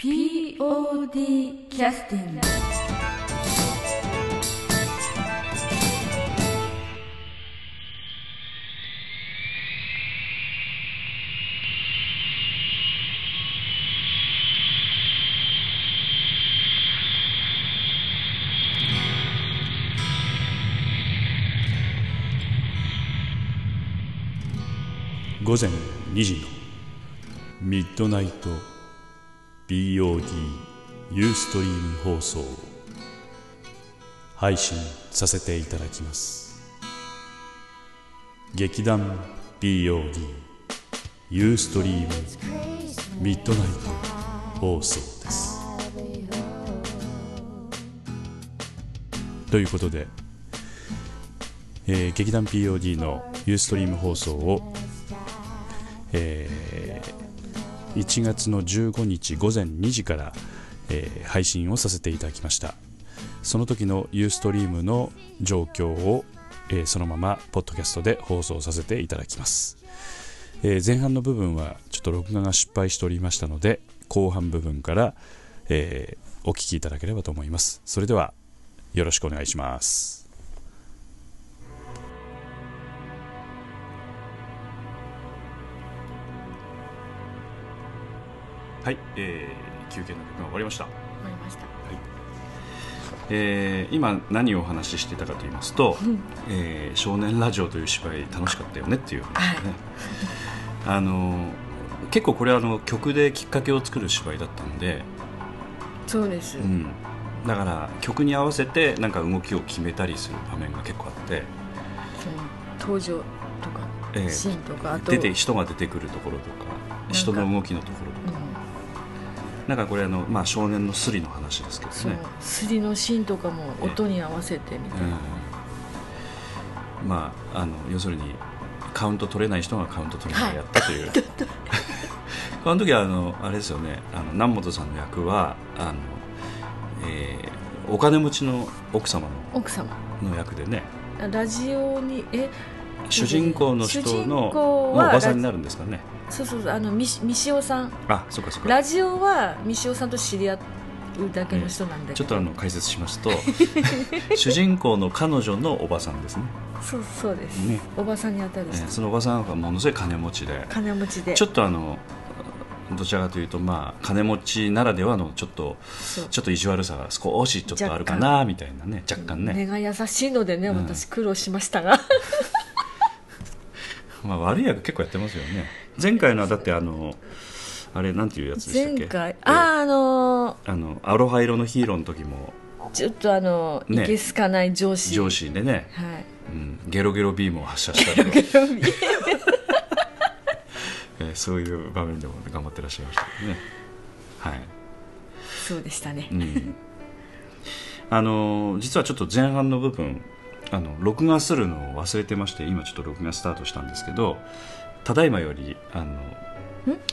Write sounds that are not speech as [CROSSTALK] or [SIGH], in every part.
POD キャスティング午前2時のミッドナイト BOD ユーストリーム放送。を配信させていただきます。劇団 BOD ユーストリームミッドナイト放送です。ということで、えー劇団 POD のユーストリーム放送をえー1月の15日午前2時から、えー配信をさせていただきました。その時のユーストリームの状況を、えーそのままポッドキャストで放送させていただきます、えー前半の部分はちょっと録画が失敗しておりましたので後半部分から、えーお聞きいただければと思います。それではよろしくお願いします。はい、えー休憩の曲が終わりました。わかりました。えー今何をお話ししていたかと言いますと「[LAUGHS] えー少年ラジオ」という芝居楽しかったよねっていう話ね、[LAUGHS] あのー結構これはあの曲できっかけを作る芝居だったんで、そうです、うん、だから曲に合わせてなんか動きを決めたりする場面が結構あって、登場とか、えーシーンとかあと。出て人が出てくるところとかか。人の動きのところとなんかこれあの、まあ、少年のスリの話ですけどね。すりのシーンとかも音に合わせてみたいな、うんまああの要するにカウント取れない人がカウント取れないやったという、[LAUGHS] この時はあのあれですよね。あの南本さんの役はあの、えーお金持ちの奥様奥様。のの役でね。ラジオにえ主人公の人のおばさんになるんですかね。そうそうそうあのみしおさん。あそっかそっか。ラジオはみしおさんと知り合うだけの人なんだけど、ちょっとあの解説しますと [LAUGHS] 主人公の彼女のおばさんですね、そうそうです、ね。おばさんに当たるえ人、ーそのおばさんはものすごい金持ちで。金持ちで。ちょっとあのどちらかというとまあ金持ちならではのちょっとちょっと意地悪さが少しちょっとあるかなみたいなね。若干ね。根が優しいのでね、うん。私苦労しましたが [LAUGHS] まあ悪い役結構やってますよね。前回のはだってあのあれなんていうやつでしたっけ？前回？えーあああのあのアロハ色のヒーローの時も。ーちょっとあの、ね。いけすかない上司。上司でね、はい。うん、ゲロゲロビームを発射したりと [LAUGHS] か [LAUGHS] えーそういう場面でも頑張ってらっしゃいましたね。はい。そうでしたね、うん。あの実はちょっと前半の部分あの録画するのを忘れてまして今ちょっと録画スタートしたんですけどただいまよりあの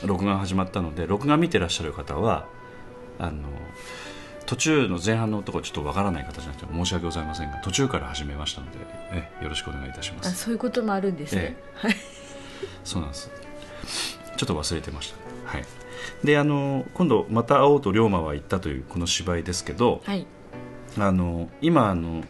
録画が始まったので録画見てらっしゃる方はあの途中の前半のところちょっとわからない方じゃなくて申し訳ございませんが途中から始めましたのでえよろしくお願いいたしまあすそういうこともあるんですね、はい。そうなんです。ちょっと忘れてました。はい。であの今度また会おうと龍馬は言ったというこの芝居ですけど、はい。あの今あの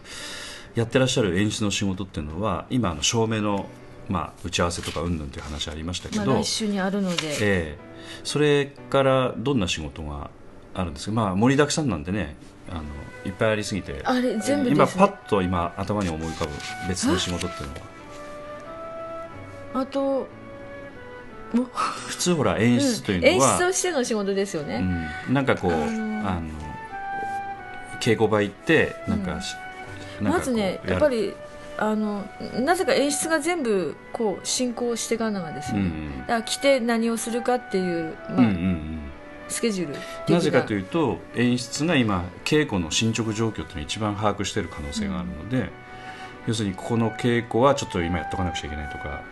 やってらっしゃる演出の仕事っていうのは今あの照明の、まあ、打ち合わせとかうんぬんという話ありましたけまあ、ど、来週にあるので、ええ。それからどんな仕事があるんですか、まあ、盛りだくさんなんでねあのいっぱいありすぎて。あれ全部ね。今パッと今頭に思い浮かぶ別の仕事っていうのは？あと普通ほら演出という演のは、出としての仕事ですよね、うん、なんかこう、あの稽古場行ってなんかし、なんまずねる。やっぱりあのなぜか演出が全部こう進行していかながですね、うんうんだから来て何をするかっていう、まあうんうんうん。スケジュールな。ぜかとういうと演出が今稽古の進捗状況っていうのを一番把握している可能性があるので、要するにここの稽古はちょっと今やっとかなくちゃいけないとか。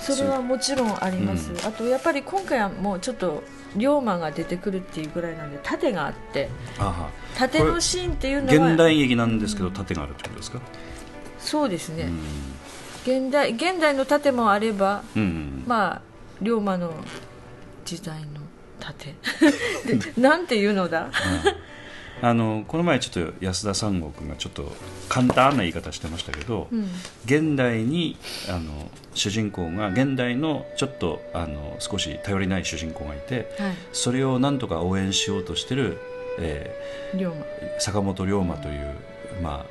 それはもちろんあります、うん。あとやっぱり今回はもうちょっと龍馬が出てくるっていうぐらいなんで盾があってあ盾のシーンっていうのは現代劇なんですけど盾があるってことですか、そうですね、うん。現代現代の盾もあればうんうんまあ龍馬の時代の盾。[LAUGHS] でなんていうのだ？あのこの前ちょっと安田三郷君がちょっと簡単な言い方してましたけど、うん現代にあの主人公が現代のちょっとあの少し頼りない主人公がいてはい。それをなんとか応援しようとしてる、えー坂本龍馬という、まあ、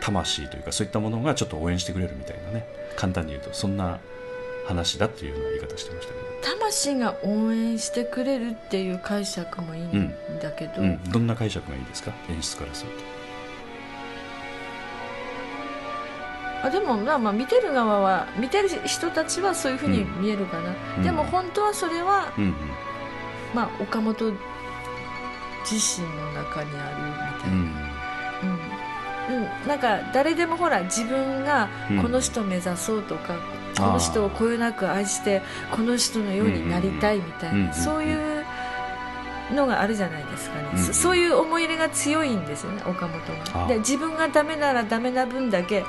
魂というかそういったものがちょっと応援してくれるみたいなね簡単に言うとそんな話だっていうような言い方してましたけど、魂が応援してくれるっていう解釈もいいんだけど、うん、どんな解釈がいいですか？演出からすると。あでもまあまあ見てる側は見てる人たちはそういうふうに見えるかな、うん。でも本当はそれは、うんうん。まあ、岡本自身の中にあるみたいな、うんうん。うんなんか誰でもほら自分がうん。この人目指そうとか、あー。この人をこよなく愛してこの人のようになりたいみたいな、うんうんうんそういうのがあるじゃないですかね、うんうん。そそういう思い入れが強いんですよね岡本がで自分がダメならダメな分だけ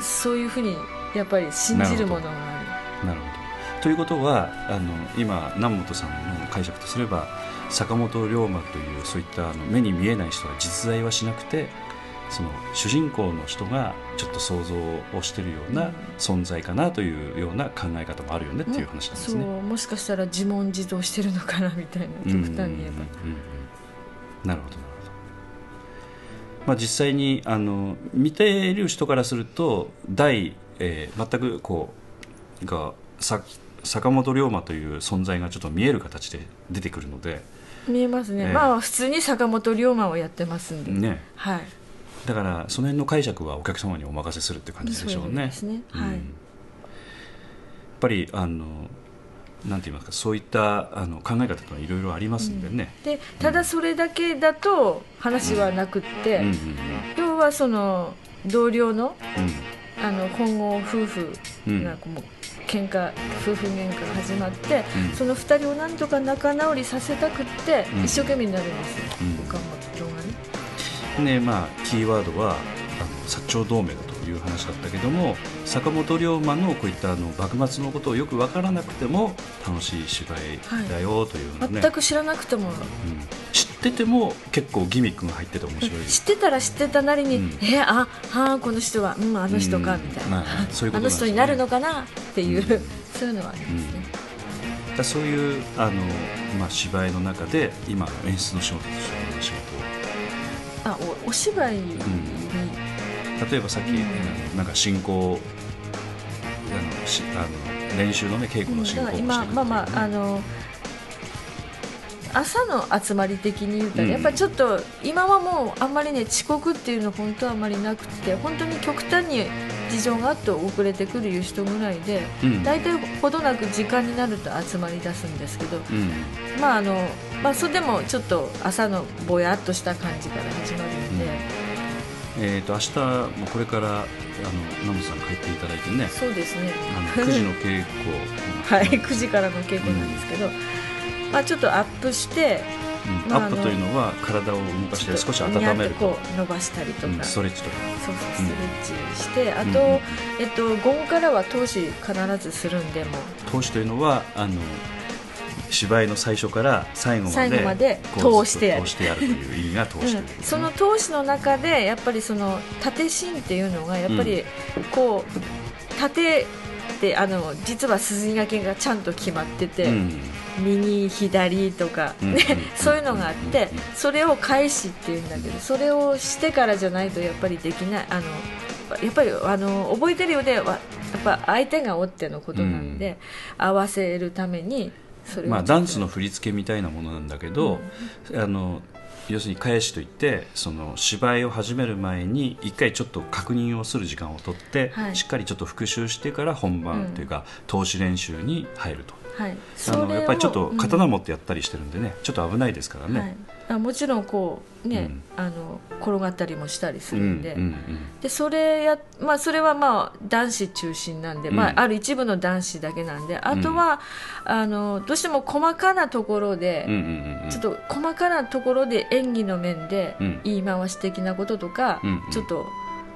そういうふうにやっぱり信じるものがあうなるほど。ということはあの今南本さんの解釈とすれば坂本龍馬というそういったあの目に見えない人は実在はしなくてその主人公の人がちょっと想像をしているよううん。な存在かなというような考え方もあるよねってるいう話なんですそうね。もしかしたら自問自答してるのかなみたいな極端に言えば、うんうんうん。うんなるほどなるほど。まあ、実際にあの見ている人からすると大、えー全くこうがさ坂本龍馬という存在がちょっと見える形で出てくるので、見えますね、ええ。まあ普通に坂本龍馬をやってますんで、ね、はいだからその辺の解釈はお客様にお任せするって感じでしょうね。そうですねはい、うん。やっぱりあのなんて言いますかそういったあの考え方というのはいろいろありますんでね。でただそれだけだと話はなくって、うんうんうん要はその同僚のうん。あの本郷夫婦うんがこう喧嘩夫婦喧嘩が始まって、うん。その2人をなんとか仲直りさせたくって、うん。一生懸命になるんですよ、うん。岡本がねでまあキーワードはあの薩長同盟だという話だったけども坂本龍馬のこういったあの幕末のことをよく分からなくても楽しい芝居だよというようなね、全く知らなくても、うん。知ってても結構ギミックが入ってて面白い。知ってたら知ってたなりに、うん。えあはあこの人は、うん、あの人か、うん。みたいな、まあそういうことあの人になるのかなっていう、うん。そういうのはありますね、そういうあの、まあ、芝居の中で今演出の仕事としてあおお芝居に、を例えばさっき、うん。なんか進行あのしあの練習のね稽古の進行をして今まあまああの朝の集まり的に言うと、うん。やっぱりちょっと今はもうあんまりね遅刻っていうの本当はあんまりなくて本当に極端に事情があって遅れてくるいう人ぐらいでうん。大体ほどなく時間になると集まり出すんですけどうん。まああのまあそれでもちょっと朝のぼやっとした感じから始まるんで、えー、と明日もこれからあの南本さん帰っていただいてね。そうですね。あの9時の稽古。[LAUGHS] はい9時からの稽古なんですけど、まあちょっとアップしてうん。まあアップというのは体を動かして少し温めるこう伸ばしたりとか、うんストレッチとか。そうストレッチして、あと、うん。うんえっと午後からは投資必ずするんでも。投資というのはあの芝居の最初から最後まで通してやる。という意味が投資というん、その投資の中でやっぱりその縦芯っていうのがやっぱりこう縦ってあの実は筋書きがちゃんと決まってて、うん右左とか、うんねうん [LAUGHS] そういうのがあってうんそれを返しっていうんだけどそれをしてからじゃないとやっぱりできない。あのやっぱりあの覚えてるようではやっぱ相手がおってのことなんで、合わせるためにまあ、ダンスの振り付けみたいなものなんだけど、あの要するに返しといってその芝居を始める前に一回ちょっと確認をする時間を取って、はい。しっかりちょっと復習してから本番というか、投資練習に入るとはい、あのやっぱりちょっとうん。刀持ってやったりしてるんでね、ちょっと危ないですからね。はい、あもちろんこうね、うん。あの転がったりもしたりすうんるんで,、うんうんでそれや、まあ、それはまあ男子中心なんで、うん。まあ、ある一部の男子だけなんであとは、あのどうしても細かなところで、うんうんうんうん。ちょっと細かなところで演技の面でうん。言い回し的なこととか、うんうん。ちょっと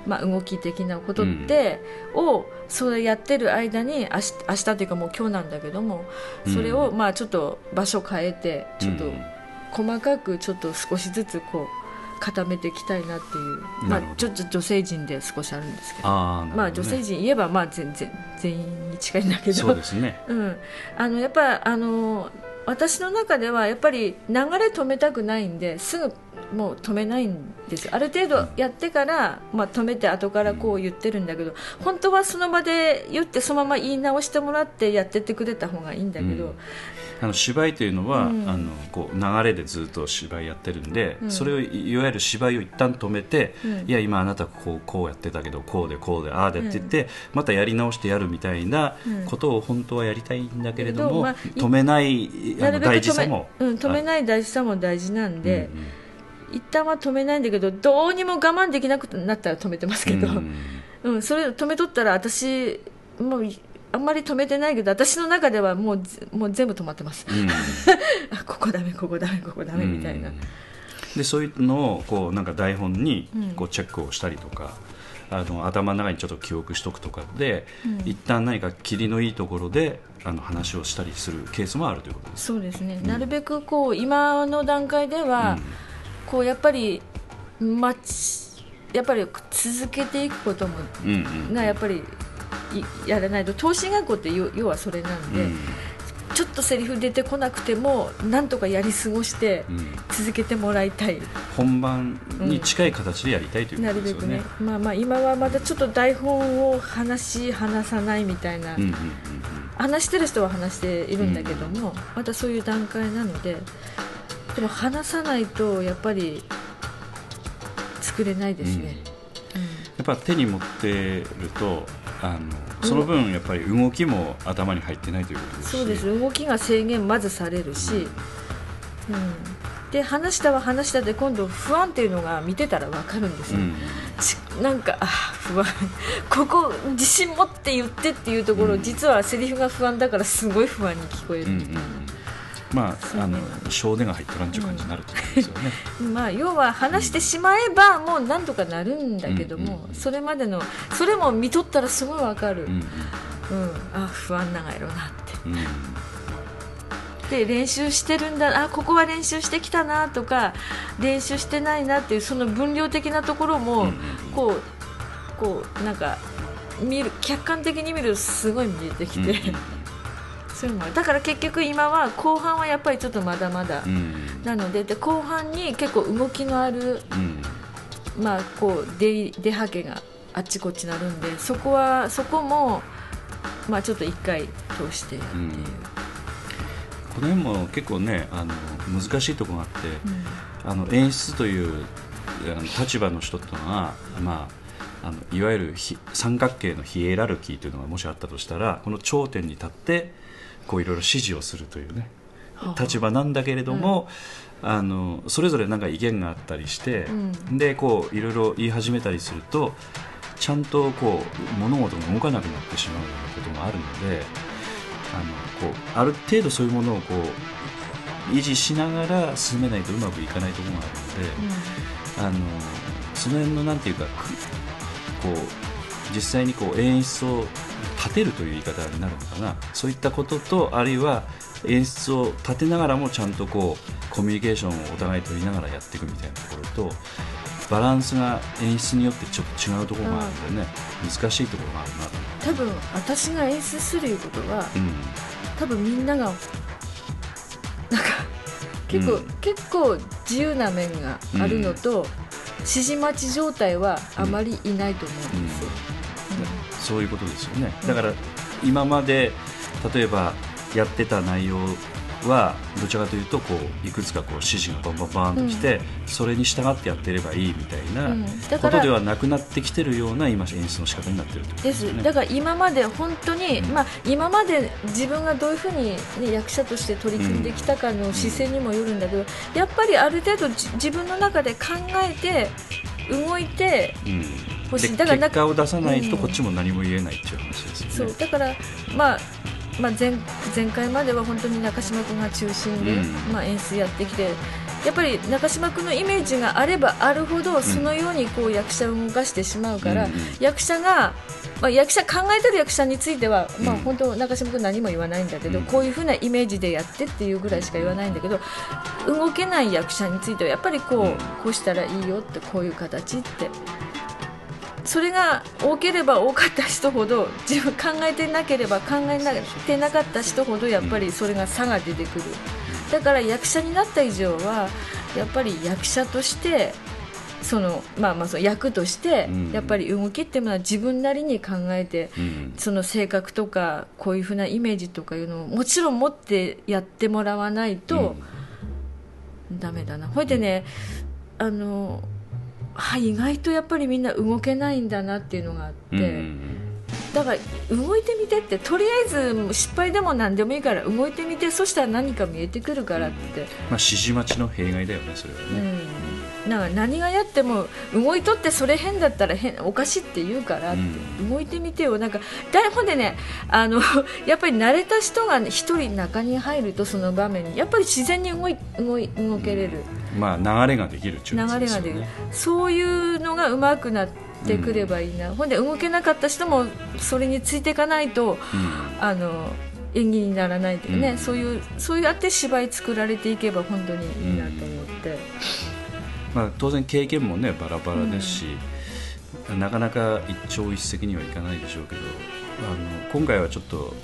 まあ、動き的なことって、をそれやってる間に明日明日というかもう今日なんだけどもそれをまあちょっと場所変えてちょっとうん。細かくちょっと少しずつこう固めていきたいなっていう、まあ、ちょっと女性陣で少しあるんですけどね。まあ、女性陣言えばまあ全然全員に近いんだけど。そうですね。[LAUGHS] うん、あのやっぱあの私の中ではやっぱり流れ止めたくないんですぐもう止めないんです。ある程度やってから、まあ、止めて後からこう言ってるんだけど本当はその場で言ってそのまま言い直してもらってやってってくれた方がいいんだけど、うん。あの芝居というのは、うん。あのこう流れでずっと芝居やってるんで、うん。それをいいわゆる芝居を一旦止めて、うん。いや今あなたこうこうやってたけどこうでこうでああでって言って、またやり直してやるみたいなうん。ことを本当はやりたいんだけれども、まあい止めないあの大事さも。うん、止めない大事さも大事なんで、うんうん一旦は止めないんだけどどうにも我慢できなくなったら止めてますけど。うん。うん、それ止めとったら私もういあんまり止めてないけど私の中ではもうぜもう全部止まってます。うん。[LAUGHS] あここダメここダメここダメみたいな、うんでそういうのをこうなんか台本にうん。こうチェックをしたりとか、あの頭の中にちょっと記憶しとくとかで、うん。一旦何か霧のいいところであの話をしたりするケースもあるということです。そうですね、なるべくこう今の段階では、こうやっぱりまちやっぱり続けていくこともうんうんうん。がやっぱりいやらないと投資学校って要要はそれなんで、うん。ちょっとセリフ出てこなくてもなんとかやり過ごしてうん。続けてもらいたい。本番に近い形でやりたいというこなとですよね。るべくね。、まあまあ今はまだちょっと台本を話し話さないみたいな、うんうんうん話してる人は話しているんだけども、またそういう段階なのででも話さないとやっぱり作れないですね、やっぱ手に持ってるとあのその分やっぱり動きも頭に入ってないということですし。そうです。動きが制限まずされるし、うん。で話したは話したで今度不安っていうのが見てたら分かるんですよ、うん。ちなんかあ不安。[LAUGHS] ここ自信持って言ってっていうところ、うん。実はセリフが不安だからすごい不安に聞こえる。うんうんみたいな、まああのそうね性根が入っとらんちゅう感じになるってことですよね。[LAUGHS] まあ、要は話してしまえばもうなんとかなるんだけども、うん。うんそれまでのそれも見とったらすごいわかる、ううん。ん。あ不安なんやろなって。うん。うんで練習してるんだあここは練習してきたなとか練習してないなっていうその分量的なところも、うんうんこうこうなんか見る客観的に見るとすごい見えてきて、うんそういだから結局今は後半はやっぱりちょっとまだまだ、うん。なのでで後半に結構動きのあるうん。まあ、こう出出はけがあっちこっちなるんでそこはそこも、まあ、ちょっと一回通してっていう、この辺も結構ねあの難しいところがあって、うん。あの演出というあの立場の人っていうのは、まあ、あのいわゆるひ三角形のヒエラルキーというのがもしあったとしたらこの頂点に立ってこういろいろ指示をするというね。はあ。立場なんだけれども、あのそれぞれなんか意見があったりして、でこういろいろ言い始めたりするとちゃんとこう物事が動かなくなってしまうようなこともあるのであのこうある程度そういうものをこう維持しながら進めないとうまくいかないところがあるので、あのその辺のなんていうかくこう実際にこう演出を立てるという言い方になるのかな。そういったこととあるいは演出を立てながらもちゃんとこうコミュニケーションをお互い取りながらやっていくみたいなところとバランスが演出によってちょっと違うところがあるんでね、難しいところがあるなと。多分私が演出するいうことは思う、多分みんながなんか結構、うん。結構自由な面があるのと、指示待ち状態はあまりいないと思うんですよ、そういうことですよね。だから今まで例えばやってた内容はどちらかというとこういくつかこう指示がバンバンバンときて、それに従ってやってればいいみたいなことではなくなってきてるような今演出の仕方になってるってことでですよね。す。だから今まで本当に、まあ、今まで自分がどういうふうに、ね、役者として取り組んできたかの姿勢にもよるんだけど、やっぱりある程度じ自分の中で考えて動いてうん。欲しい。でだから結果を出さないとうん。こっちも何も言えないっていう話ですよね。そうだから、まあまあ、前前回までは本当に中島君が中心で、うん。まあ、演出やってきてやっぱり中島君のイメージがあればあるほどそのようにこう役者を動かしてしまうから、うんうん役者が、まあ、役者考えてる役者については、まあ、うん本当中島君何も言わないんだけど、うん。こういうふうなイメージでやってっていうぐらいしか言わないんだけど動けない役者についてはやっぱりこう,、うん。こうしたらいいよってこういう形って。それが多ければ多かった人ほど自分考えてなければ考えてなかった人ほどやっぱりそれが差が出てくるだから役者になった以上はやっぱり役者としてその、まあ、まあその役としてうん。やっぱり動きっていうのは自分なりに考えてうん。その性格とかこういうふうなイメージとかいうのをもちろん持ってやってもらわないとダメだな。ほいでねあのは意外とやっぱりみんな動けないんだなっていうのがあって、だから動いてみてってとりあえず失敗でも何でもいいから動いてみてそしたら何か見えてくるからって、まあ指示待ちの弊害だよねそれはうね、ん、なんか何がやっても動いとってそれ変だったら変おかしいって言うからって、う動いてみてよ。なんかだほんでねあの [LAUGHS] やっぱり慣れた人が一人中に入るとその場面にやっぱり自然に動い動い動けれる。まあ流れができるっていうやつ流れができる、そういうのが上手くなってくればいいな、ほんで動けなかった人もそれについていかないとうん。あの演技にならないというかね、うん。そういうそうやって芝居作られていけば本当にいいなと思って、まあ、当然経験もねバラバラですし、なかなか一朝一夕にはいかないでしょうけどあの今回はちょっと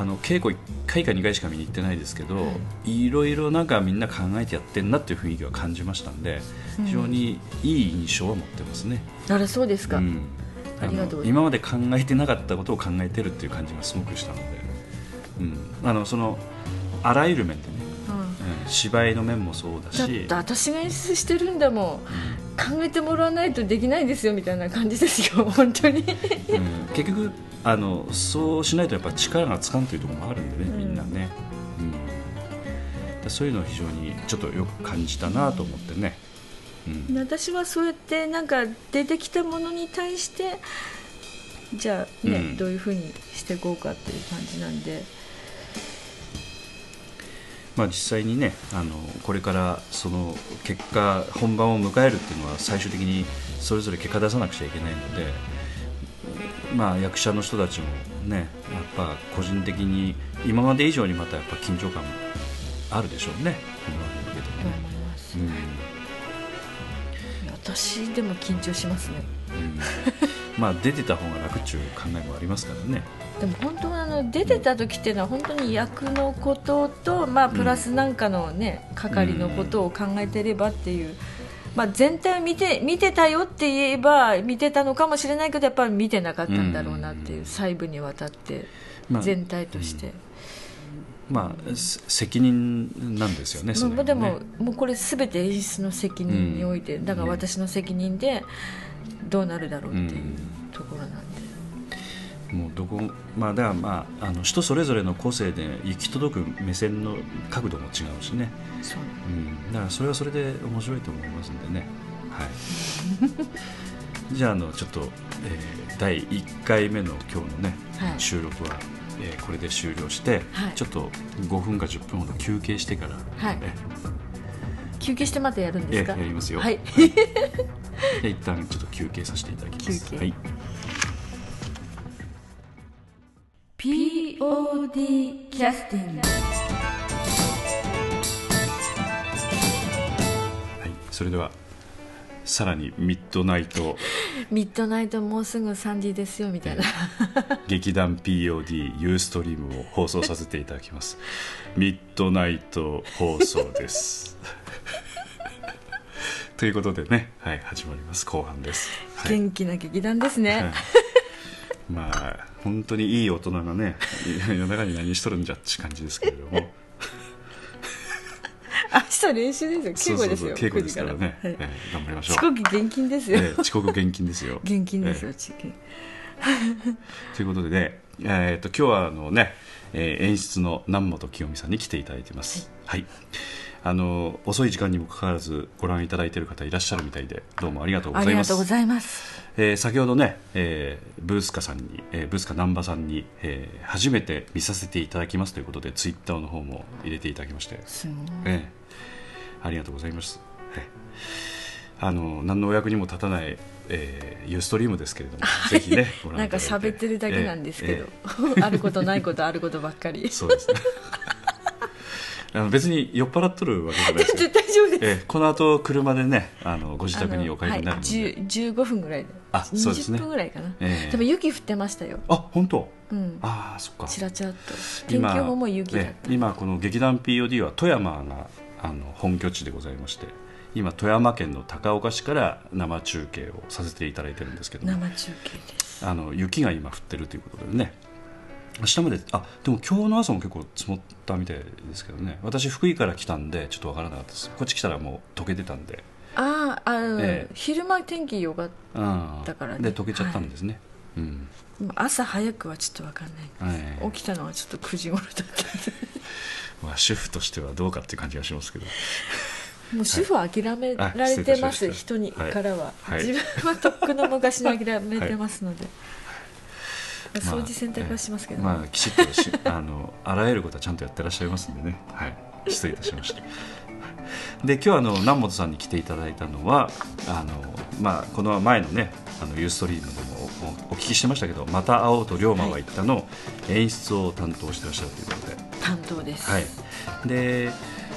あの稽古1回か2回しか見に行ってないですけど、い。ろいろなんかみんな考えてやってんなっていう雰囲気は感じましたんでうん。非常にいい印象は持ってますね。あらそうですか、うん。あの今まで考えてなかったことを考えてるっていう感じがすごくしたので、うん、あのそのあらゆる面でね、うん。うん、芝居の面もそうだだっして私が演出してるんだもん考えてもらわないとできないですよみたいな感じですよ本当に。うん。結局あのそうしないとやっぱ力がつかんというところもあるんでね、うん。みんなね、うん、そういうのを非常にちょっとよく感じたなと思ってね、うん。私はそうやってなんか出てきたものに対してじゃあね、うん。どういうふうにしていこうかっていう感じなんでまあ、実際にねあのこれからその結果本番を迎えるっていうのは最終的にそれぞれ結果出さなくちゃいけないので、まあ、役者の人たちもねやっぱ個人的に今まで以上にまたやっぱ緊張感もあるでしょうね。本番に向けてね。私でも緊張しますね。うん。まあ出てた方が楽っちゅう考えもありますからね。でも本当はあの出てた時っていうのは本当に役のことと、まあ、プラスなんかのね係のことを考えてればっていう、まあ、全体を見て見てたよって言えば見てたのかもしれないけどやっぱり見てなかったんだろうなっていう、細部にわたってまあ全体として、まあせ責任なんですよね。ね。まあでももうこれ全て演出の責任において、だから私の責任でどうなるだろうっていうところなんで、もうどこまあだからまああの人それぞれの個性で行き届く目線の角度も違うしね、そう。うん、だからそれはそれで面白いと思いますんでね。はい。じゃああのちょっと、えー第1回目の今日のね、はい。収録は、えーこれで終了して、はい。ちょっと5分か10分ほど休憩してから、はい。え休憩してまたやるんですか？えやりますよ。はい。で一旦ちょっと休憩させていただきます。休憩。はい POD キャスティングはい、それではさらにミッドナイト。ミッドナイトもうすぐ3時ですよみたいな。劇団 POD ユーストリームを放送させていただきます。ミッドナイト放送です。[LAUGHS] ということでね、はい、始まります。後半です、はい。元気な劇団ですね、はいまあ本当にいい大人がね [LAUGHS] 夜中に何しとるんじゃって感じですけれども。[LAUGHS] 明日練習ですよ。稽古ですよ。稽古ですからね、9時から。ええ頑張りましょう。遅刻厳禁ですよ、ええ遅刻厳禁ですよ。[LAUGHS] 厳禁ですよ、え遅刻えということでね、えー、と今日はあのね、えー演出の南本清美さんに来ていただいてます。はい、あの遅い時間にもかかわらずご覧いただいている方いらっしゃるみたいでどうもありがとうごあざいます。りがとうございます。えー先ほどね、えーブースカさんに、えーブースカ南波さんに、えー初めて見させていただきますということでツイッターの方も入れていただきまして、すごい。えありがとうございます、はい、あの何のお役にも立たない、えーユーストリームですけれども、[LAUGHS] ぜひねない。んか喋ってるだけなんですけど、ええ [LAUGHS] あることないことあることばっかり。そうですねあの別に酔っ払っとるわけじゃないですけど [LAUGHS] 大丈夫です。ええこの後車でねあのご自宅にお帰りになるので、はい、10 15分ぐらいで。あそうですね。20分ぐらいかな、ええ。でも雪降ってましたよ、あ本当？うん、ああそっか。ちらちらっと。天気予報も雪だっねた、今この劇団 POD は富山があの本拠地でございまして今富山県の高岡市から生中継をさせていただいてるんですけども。生中継です。あの雪が今降ってるということでね明日まであでも今日の朝も結構積もったみたいですけどね。私福井から来たんでちょっとわからなかったです。こっち来たらもう溶けてたんで、あああの、ええ。昼間天気良かっうん、だからね。で溶けちゃったんですね、うん。た朝早くはちょっと分かんない。はい。起きたのはちょっと9時頃だったんで。[LAUGHS] まあ、主婦としてはどうかっていう感じがしますけど。もう主婦は諦めらあれてます、失礼い人に、はいからは、はい。自分はとっくの昔に諦めてますので、まあ掃除洗濯はしますけど、まあ、きちっとしあのあらゆることはちゃんとやってらっしゃいますんでね、はい、失礼いたしました。で今日あの南本さんに来ていただいたのはあの、まあ、この前のねあのユーストリームでもおお聞きしてましたけど「また会おうと龍馬は言った」の演出を担当してらっしゃるということで、担当です、はい、で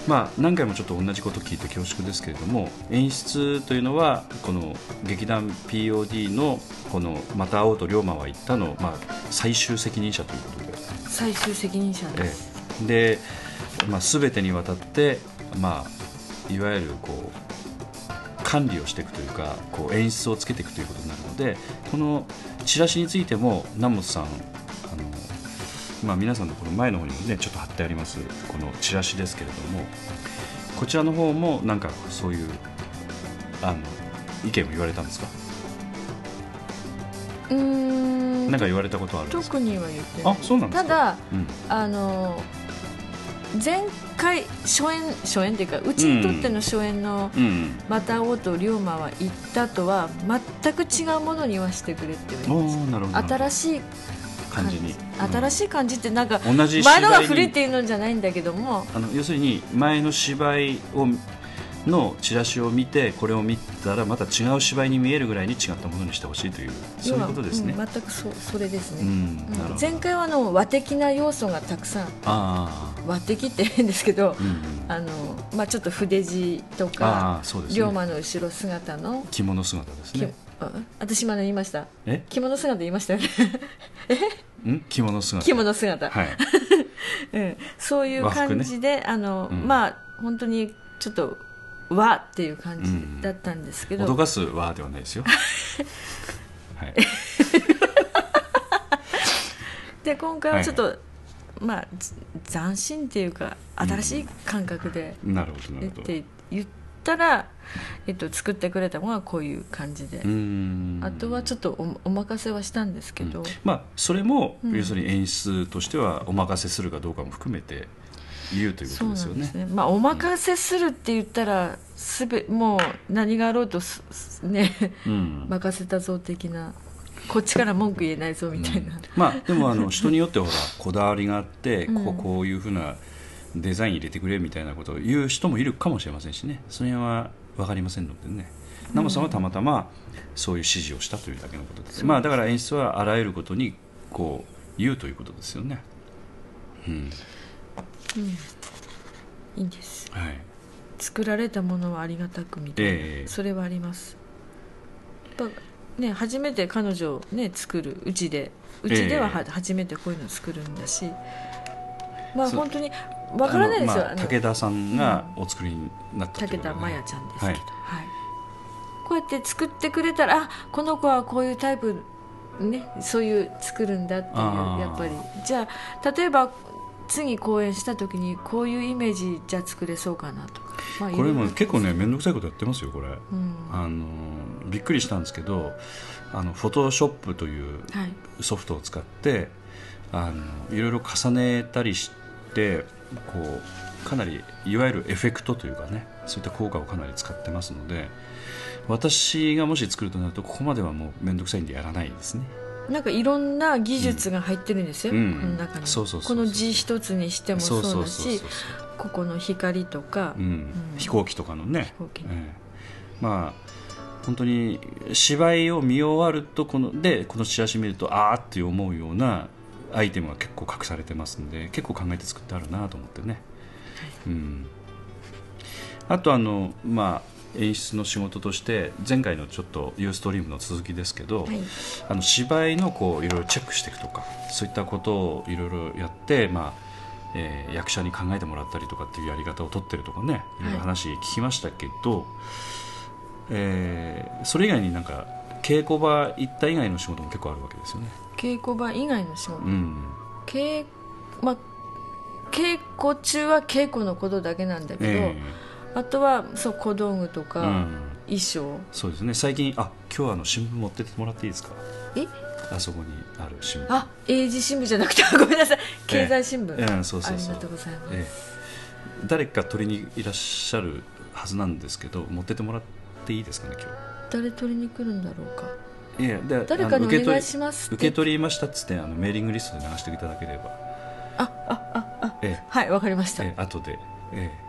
まあ何回もちょっと同じこと聞いて恐縮ですけれども演出というのはこの劇団 POD のこの「また会おうと龍馬は言ったの」まあ、最終責任者ということで。最終責任者です、ええで、まあ、全てにわたって、まあ、いわゆるこう管理をしていくというかこう演出をつけていくということになるのでこのチラシについても南本さんまあ、皆さんのこの前の方にもねちょっと貼ってありますこのチラシですけれどもこちらの方もなんかそういうあの意見を言われたんですか？うーん。なんか言われたことはあるんですか？特には言ってない。あそうなんですか？ただうん。あの前回初演初演っていうかうちにとっての初演のうん「また会おうと龍馬は言った」とは全く違うものにはしてくれって言われました。新しい感じに。新しい感じってなんか同じ前のが古いっていうのじゃないんだけども。あの要するに前の芝居をのチラシを見てこれを見たらまた違う芝居に見えるぐらいに違ったものにしてほしいというそういうことですね。うん全くそうそれですね、うん前回はあの和的な要素がたくさんあ和的って変ですけどあ、うんうん、あのまあ、ちょっと筆地とあかね。龍馬の後ろ姿の着物姿ですきね。あ私今の言いましたえ？着物姿言いましたよね [LAUGHS] ん？着物姿。着物姿、はい。[LAUGHS] うん、そういう感じで、あのうんまあ本当にちょっと和っていう感じだったんですけど、脅かすわではないですよ。[LAUGHS] はい。で今回はちょっと、まあず斬新っていうか新しい感覚でなるほどな言っるほど。て言ったら、えっと、作ってくれたのがこういう感じで。あとはちょっとおお任せはしたんですけど、まあそれも、うん。要するに演出としてはお任せするかどうかも含めて言うということですよね。ね、まあ、お任せするって言ったらすべもう何があろうとすすねうん。任せたぞ的なこっちから文句言えないぞみたいな、うん。まあでもあの人によってほらこだわりがあって、うん。こうこういうふうなデザイン入れてくれみたいなことを言う人もいるかもしれませんしね。その辺は分かりませんのでね。ナモさんはたまたまそういう指示をしたというだけのことです、まあだから演出はあらゆることにこう言うということですよね。うん。いいんです。はい。作られたものはありがたくみたいな、ええそれはあります。やっぱね初めて彼女をね作るうちでうちではは、ええ。初めてこういうのを作るんだし。まあ本当にわからないですよ、まあ武田さんがお作りになった武田真也ちゃんですけど、はい。はい。こうやって作ってくれたらあこの子はこういうタイプねそういう作るんだっていうやっぱり。じゃあ例えば次公演した時にこういうイメージじゃあ作れそうかなとか、まあ、これも結構ね面倒くさいことやってますよこれ。うん。あのびっくりしたんですけどあのフォトショップというはい。ソフトを使ってあのいろいろ重ねたりしてこうかなりいわゆるエフェクトというかねそういった効果をかなり使ってますので私がもし作るとなるとここまではもう面倒くさいんでやらないですね、なんかいろんな技術が入ってるんですよ、うん。この中に。この字一つにしてもそうだしここの光とか、うん。うん。飛行機とかのね。飛行機。ええ。まあ本当に芝居を見終わるとこのでこのチラシ見るとああって思うようなアイテムが結構隠されてますんで結構考えて作ってあるなと思ってね、うん、あとあのまあ演出の仕事として前回のちょっとユーストリームの続きですけど、はい。あの芝居のこういろいろチェックしていくとかそういったことをいろいろやって、まあえー役者に考えてもらったりとかっていうやり方を取ってるとかねいろいろ話聞きましたけど、えーそれ以外になんか稽古場行った以外の仕事も結構あるわけですよね。稽古場以外の仕事、うん。稽まあ稽古中は稽古のことだけなんだけど、えあとはそう小道具とか、えうん、衣装。そうですね。最近あ今日はあの新聞持ってってもらっていいですか？え？あそこにある新聞。あ英字新聞じゃなくて [LAUGHS] ごめんなさい。経済新聞、ええうんそうそうそう。ありがとうございます、ええ。誰か取りにいらっしゃるはずなんですけど持ってってもらっていいですかね今誰取りに来るんだろうか。日いやで誰かにあの受け取りお願いします受け取りましたっつってあのメーリングリストで流していただければ。ああああ。ええ。はいわかりました、ええ後で、ええ。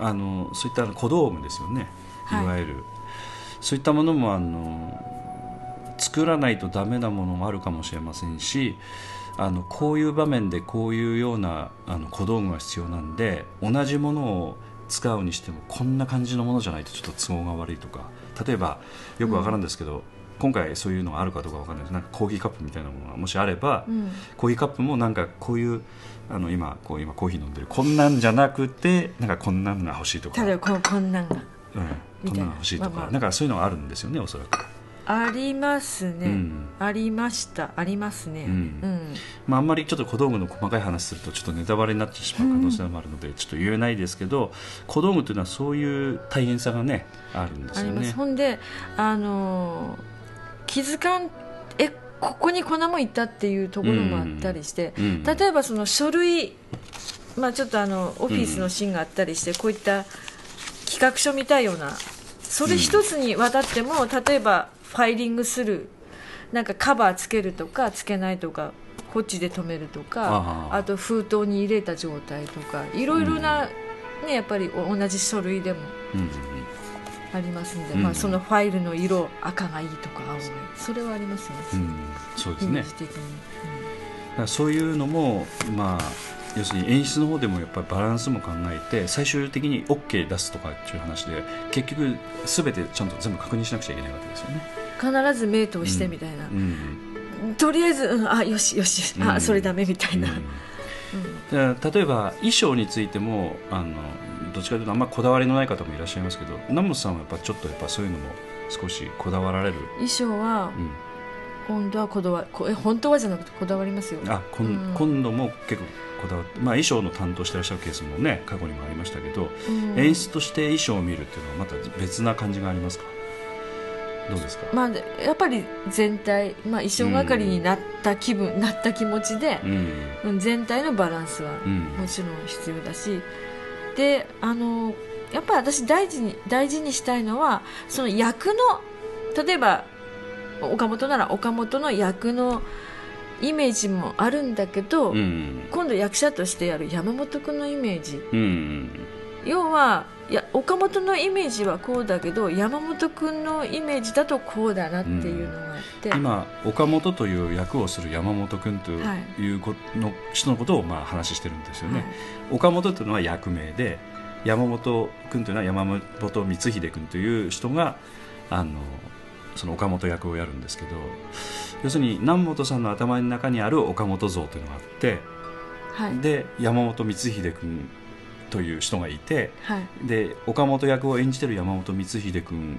あのそういった小道具ですよね、はい。いわゆる。そういったものもあの作らないとダメなものもあるかもしれませんしあのこういう場面でこういうようなあの小道具が必要なんで同じものを使うにしてもこんな感じのものじゃないとちょっと都合が悪いとか例えばよくわからんですけど、今回そういうのがあるかどうかわからないです。なんかコーヒーカップみたいなものがもしあれば、うん。コーヒーカップもなんかこういうあの今こう今コーヒー飲んでるこんなんじゃなくてなんかこんなんが欲しいとか、ただこうこんなんが。うん、こんなみたいなのが欲しいとか、まあまあ。なんかそういうのがあるんですよねおそらく、ありますね、うん。ありました。ありますね。うん。うん。まあ、あんまりちょっと小道具の細かい話するとちょっとネタバレになってしまう可能性もあるので、ちょっと言えないですけど小道具というのはそういう大変さがねあるんですあります、よね。ほんであのー気づかんえここにこんなもんいったっていうところもあったりして、うん。例えばその書類、まあ、ちょっとあのオフィスのシーンがあったりして、こういった企画書みたいようなそれ一つにわたっても、例えばファイリングするなんかカバーつけるとかつけないとかこっちで止めるとかあと封筒に入れた状態とかいろいろな、ね、やっぱり同じ書類でもうんうんありますんで、うんまあ、そのファイルの色赤がいいとか青がいい。それはありますよね、うん。うんそうですね。そういうのも、まあ、要するに演出の方でもやっぱりバランスも考えて最終的に OK 出すとかっていう話で結局全てちゃんと全部確認しなくちゃいけないわけですよね。うん必ず目通してみたいな、うん。とりあえず、うんあよしよし、うん。あそれダメみたいな、うん。例えば衣装についてもあのどっちかというとあんまこだわりのない方もいらっしゃいますけど南本さんはやっぱちょっとやっぱそういうのも少しこだわられる、衣装はうん、本当はこだわこえ本当はじゃなくてこだわりますよ。あこんうん。今度も結構こだわって、まあ、衣装の担当してらっしゃるケースもね過去にもありましたけど、うん。演出として衣装を見るっていうのはまた別な感じがありますか？どうですか、まあ、やっぱり全体、まあ、衣装係になった気分、なった気持ちでう、んうん。全体のバランスはうん。もちろん必要だしであのやっぱり私大事に大事にしたいのはその役の例えば岡本なら岡本の役のイメージもあるんだけど、うん。今度役者としてやる山本君のイメージ。うん。要はいや岡本のイメージはこうだけど山本君のイメージだとこうだなっていうのがあって、今岡本という役をする山本君とはい。いうこの人のことをまあ話してるんですよね、はい。岡本というのは役名で山本君というのは山本光秀君という人があのその岡本役をやるんですけど要するに南本さんの頭の中にある岡本像というのがあってはい。で山本光秀君という人がいてはい。で岡本役を演じてる山本光秀君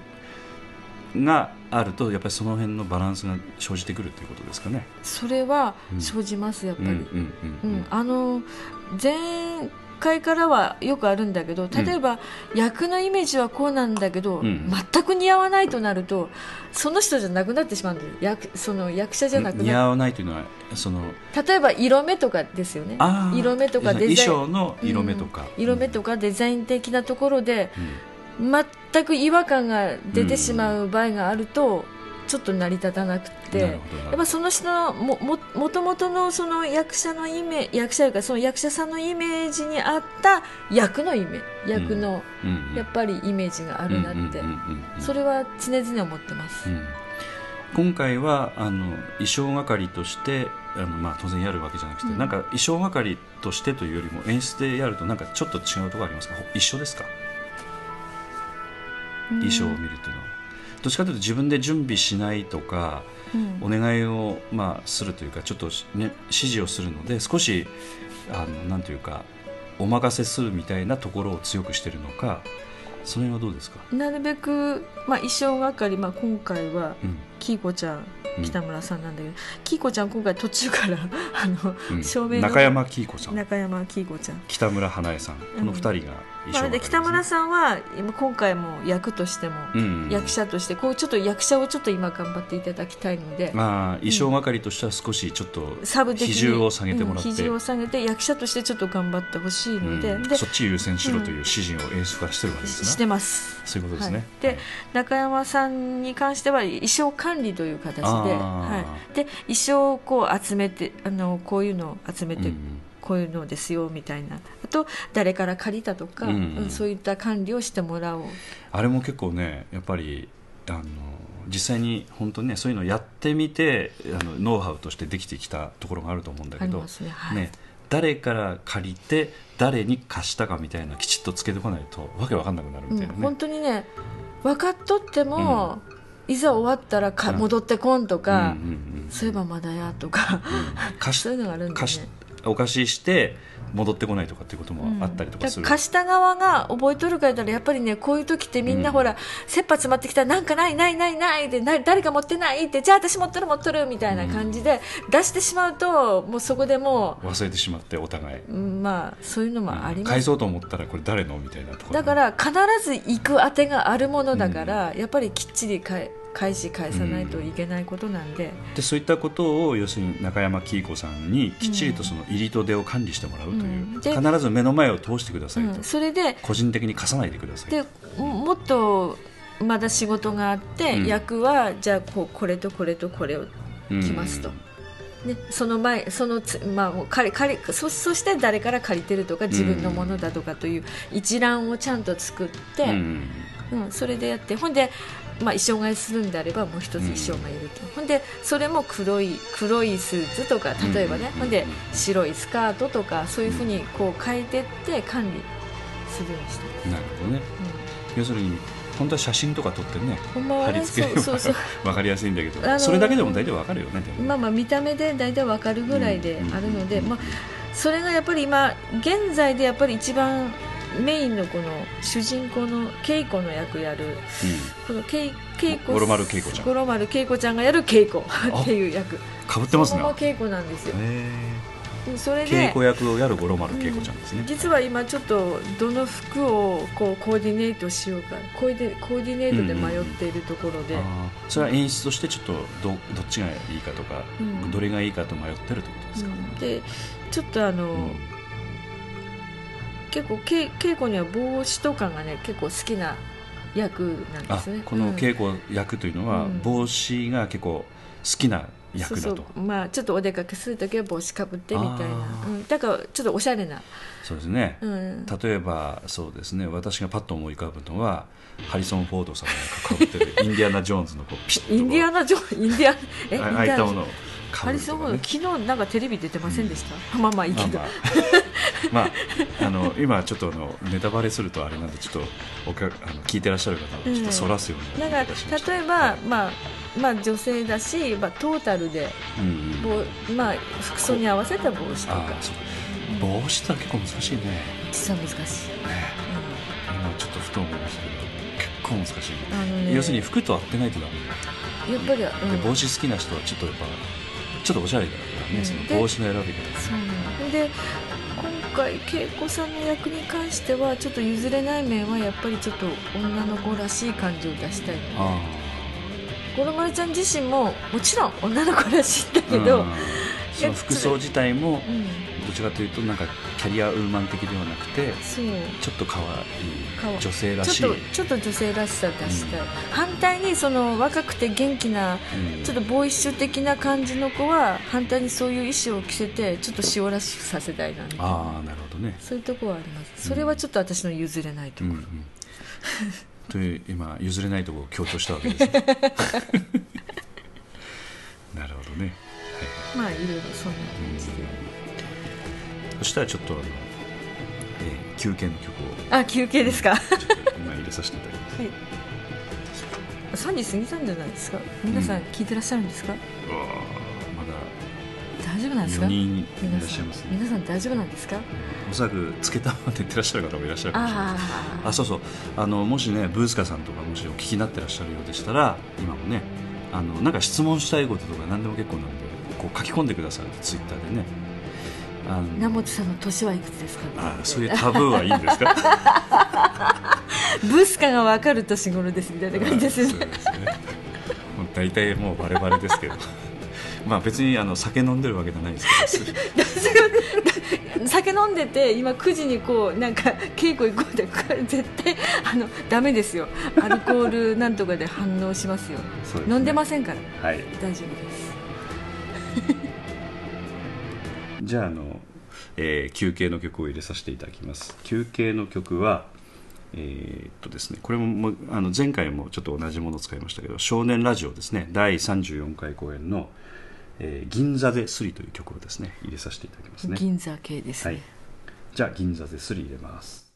があるとやっぱりその辺のバランスが生じてくるということですかね。それはうん生じますやっぱり、うんうんううん。ん。あの前回からはよくあるんだけど例えば、役のイメージはこうなんだけど、うん。全く似合わないとなるとその人じゃなくなってしまうんです役その役者じゃなくな似合わないというのはその例えば色目とかですよね。色目とかデザイン。衣装の色目とか、うん。色目とかデザイン的なところでうん。全く違和感が出てしまう場合があると、ちょっと成り立たなくてやっぱその人のもももともとのその役者のイメ役者かその役者さんのイメージに合った役のイメ役のうんやっぱりイメージがあるなって、うんうんうんうん。それは常々思ってます、うん。今回はあの衣装係としてあの、まあ、当然やるわけじゃなくて、うん。なんか衣装係としてというよりも演出でやるとなんかちょっと違うところありますか？一緒ですか？衣装を見るというのは、どっちかというと自分で準備しないとかうん。お願いを、まあ、するというかちょっと、ね、指示をするので少しあのなんというかお任せするみたいなところを強くしているのかその辺はどうですか、なるべく、まあ、衣装係、まあ、今回はうん。キーコちゃんうん北村さんなんだけど、キーコちゃん今回途中からあの、うん。照明の中山喜子さん。中山キーコちゃん。北村花江さん。この二人がまあ、係で北村さんは今今回も役としても、うん。役者としてこうちょっと役者をちょっと今頑張っていただきたいので、まあ衣装係としては少しちょっと比重を下げてもらって、うん比重を下げて役者としてちょっと頑張ってほしいので,、うん。でそっち優先しろという指示を演出からしてるわけですね、してます。そういうことですね、はい。で中山さんに関しては衣装管理という形で,、はい、で衣装をこう集めてあのこういうのを集めて、うんこういうのですよみたいな。あと誰から借りたとか、うんうん。そういった管理をしてもらおう。あれも結構ねやっぱりあの実際に本当にねそういうのをやってみてあのノウハウとしてできてきたところがあると思うんだけどね,、はい、ね誰から借りて誰に貸したかみたいなきちっとつけてこないとわけわかんなくなるみたいなね、うん本当にね分かっとっても、いざ終わったらかうん。戻ってこんとか、うんうんうんそういえばまだやとか、貸し [LAUGHS] そういうのがあるんで、ね、貸しお貸しして戻ってこないとかっていうこともあったりとかする、だら貸した側が覚えとるかやったらやっぱりねこういう時ってみんなうん。ほら、切羽詰まってきた。らなんかないないないないってな誰か持ってないってじゃあ私持ってる持ってるみたいな感じで出してしまうともうそこでも忘れてしまってお互い、う、うんまあそういうのもあります、返そうと思ったらこれ誰のみたいなところ。だから必ず行く当てがあるものだから、やっぱりきっちり返返し返さないといけないことなんで、でそういったことを要するに中山喜子さんにきっちりとその入りと出を管理してもらうという、うん。で必ず目の前を通してくださいと、うん。それで個人的に貸さないでくださいと。でももっとまだ仕事があって、うん。役はじゃあこうこれとこれとこれをうん来ますと。ね、その前そのつ、まあ、借り借りそそして誰から借りてるとか自分のものだとかという一覧をちゃんと作って、うん。うんそれでやって。ほんで、まあ、衣装替えするんであればもう一つ衣装がいると、ほんでそれも黒い黒いスーツとか例えばね、うん。ほんで白いスカートとかそういうふうにこう変えてって管理するようにしてる、なるほどね。要するに本当は写真とか撮ってね。ほんまはね貼り付ければそうそう。[LAUGHS] 分かりやすいんだけど、あのーそれだけでも大体分かるよねまあまあ見た目で大体わかるぐらいであるので、うん。まあ、それがやっぱり今現在でやっぱり一番メインのこの主人公の恵子の役やるこの恵恵子五郎丸恵子ちゃん。五郎丸恵子ちゃんがやる恵子っていう役かぶってますね。恵子なんですよ。でそれ恵で子役をやる五郎丸恵子ちゃんですね、実は今ちょっとどの服をこうコーディネートしようか。コーディコーディネートで迷っているところで、あー。それは演出としてちょっとどどっちがいいかとか、うん。どれがいいかと迷ってるってことですか、うん。でちょっとあの、うん結構け稽古には帽子とかがね結構好きな役なんであすね。このうん。稽古役というのは、うん。帽子が結構好きな役だと。そうそう。まあちょっとお出かけする時は帽子かぶってみたいな。うん、だからちょっとおしゃれな、そうですね、うん、例えばそうですね。私がパッと思い浮かぶのはハリソン・フォードさんがかぶってるインディアナ・ジョーンズのこうピシッとインディアナ・ジョーンインディアえ？あああいったものハリソン・フォードとかね昨日なんかテレビ出てませんでした、まあまあいいけど、まあまあ。[LAUGHS] まあ、あの今ちょっとあのネタバレするとあれなんでちょっとお客あの聞いてらっしゃる方をちょっとそらすようななんか言い方しました。例えば、まあまあ、女性だし、まあ、トータルでうんまあ、服装に合わせた帽子とか。帽子って結構難しいね。ね実は難しい、今ちょっとふと思いましたけど結構難しい、ね、要するに服と合ってないとダメやっぱり、うん、で帽子好きな人はちょっとやっぱちょっとおしゃれだからね、うん。そので帽子の選び方。そうで今回恵子さんの役に関してはちょっと譲れない面はやっぱりちょっと女の子らしい感じを出したい。五郎丸ちゃん自身ももちろん女の子らしいんだあけど、服装自体もうんどちらかというとなんかキャリアウーマン的ではなくてちょっと可愛い女性らしい。ちょっと女性らしさを出したい、反対にその若くて元気なうん。ちょっとボーイッシュ的な感じの子は反対にそういう衣装を着せてちょっと塩らしくさせたいなみたいな。ああなるほどね。そういうところはあります。それはちょっと私の譲れないところ、うん。う [LAUGHS] んという今譲れないところを強調したわけですね。[LAUGHS] なるほどね、まあいろいろそんな感じで、そしたらちょっとあの、えー休憩の曲をあ休憩ですか？今入れさせていただきます3時過ぎたんじゃないですか？皆さん聞いてらっしゃるんですか、うわーま大丈夫なんですか？だ4人い皆さんらっしゃいますね。皆さん。大丈夫なんですか？おそらくつけたまま寝てらっしゃる方もいらっしゃるかもしれない。ああそうそう。あのもしねブースカさんとかもしお聞きになってらっしゃるようでしたら今もねあのなんか質問したいこととか何でも結構なんでこう書き込んでくださいツイッターでね名本さんの年はいくつですか？あそういうタブーはいいんですか？[LAUGHS] ブスカが分かる年頃ですみたいな感じですよね。大体もうバレバレですけど。まあ別にあの酒飲んでるわけじゃないですけど。[LAUGHS] 酒飲んでて今9時にこうなんか稽古行こうってこれ絶対あのダメですよ。アルコールなんとかで反応しますよ。ね。飲んでませんから。はい。大丈夫です。じゃああの、えー休憩の曲を入れさせていただきます。休憩の曲はえーっとですねこれももうあの前回もちょっと同じものを使いましたけど「少年ラジオ」ですね。第34回公演の「えー銀座でスリ」という曲をですね入れさせていただきますね。銀座系ですね、はい。じゃあ銀座でスリ入れます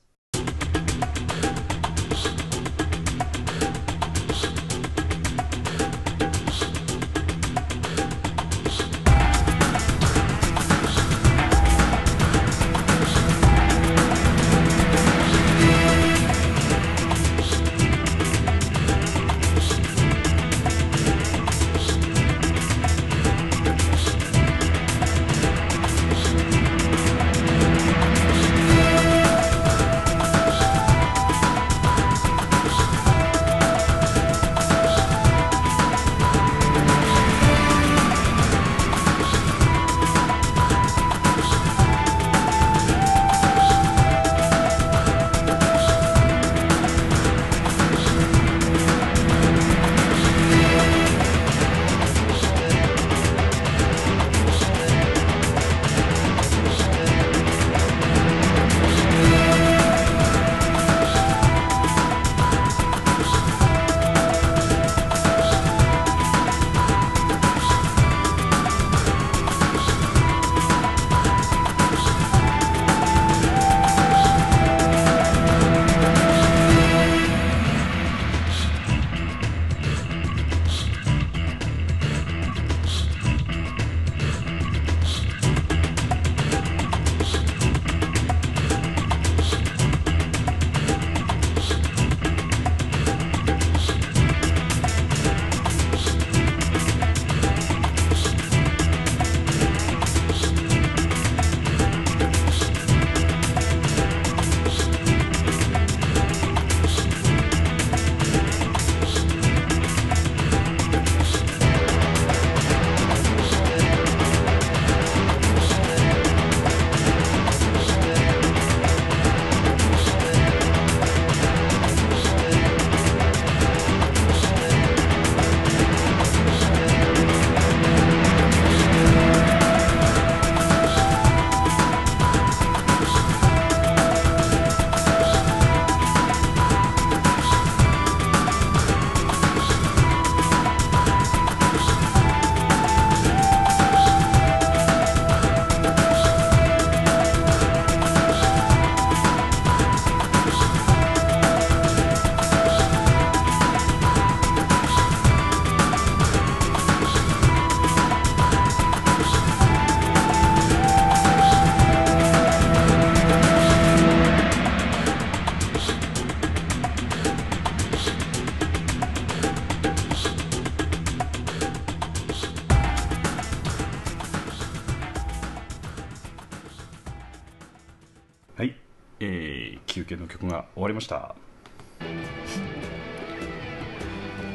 した。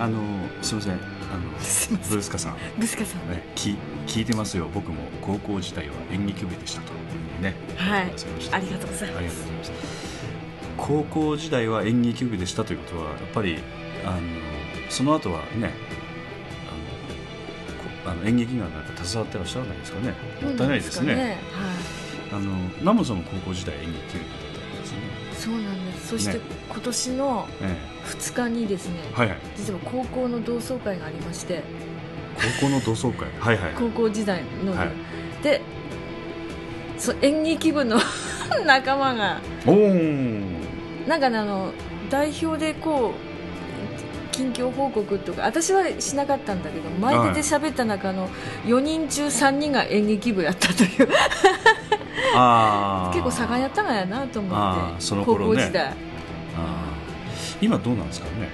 あのすみません。あのブースカさん、ブスカさん。ね、き聞いてますよ。僕も高校時代は演劇部でしたと。ね。はい。ありがとうございあます。りがとうございます。高校時代は演劇部でしたということはやっぱりあのその後はねあのこあの演劇にはなんか携わってらっしゃらないですかね。もったいないですね。はい。あのナモさんも高校時代演劇部でそしてね。今年のえ2日にですねえ、はいはい。実は高校の同窓会がありまして。高校の同窓会？はいはい。高校時代の、はい。でそう演劇部の [LAUGHS] 仲間が。なんかねあの代表でこう近況報告とか私はしなかったんだけど前出て喋った中の4人中3人が演劇部やったという。あー結構差がやったのやなと思ってその頃ね。高校時代。あー。今どうなんですかね？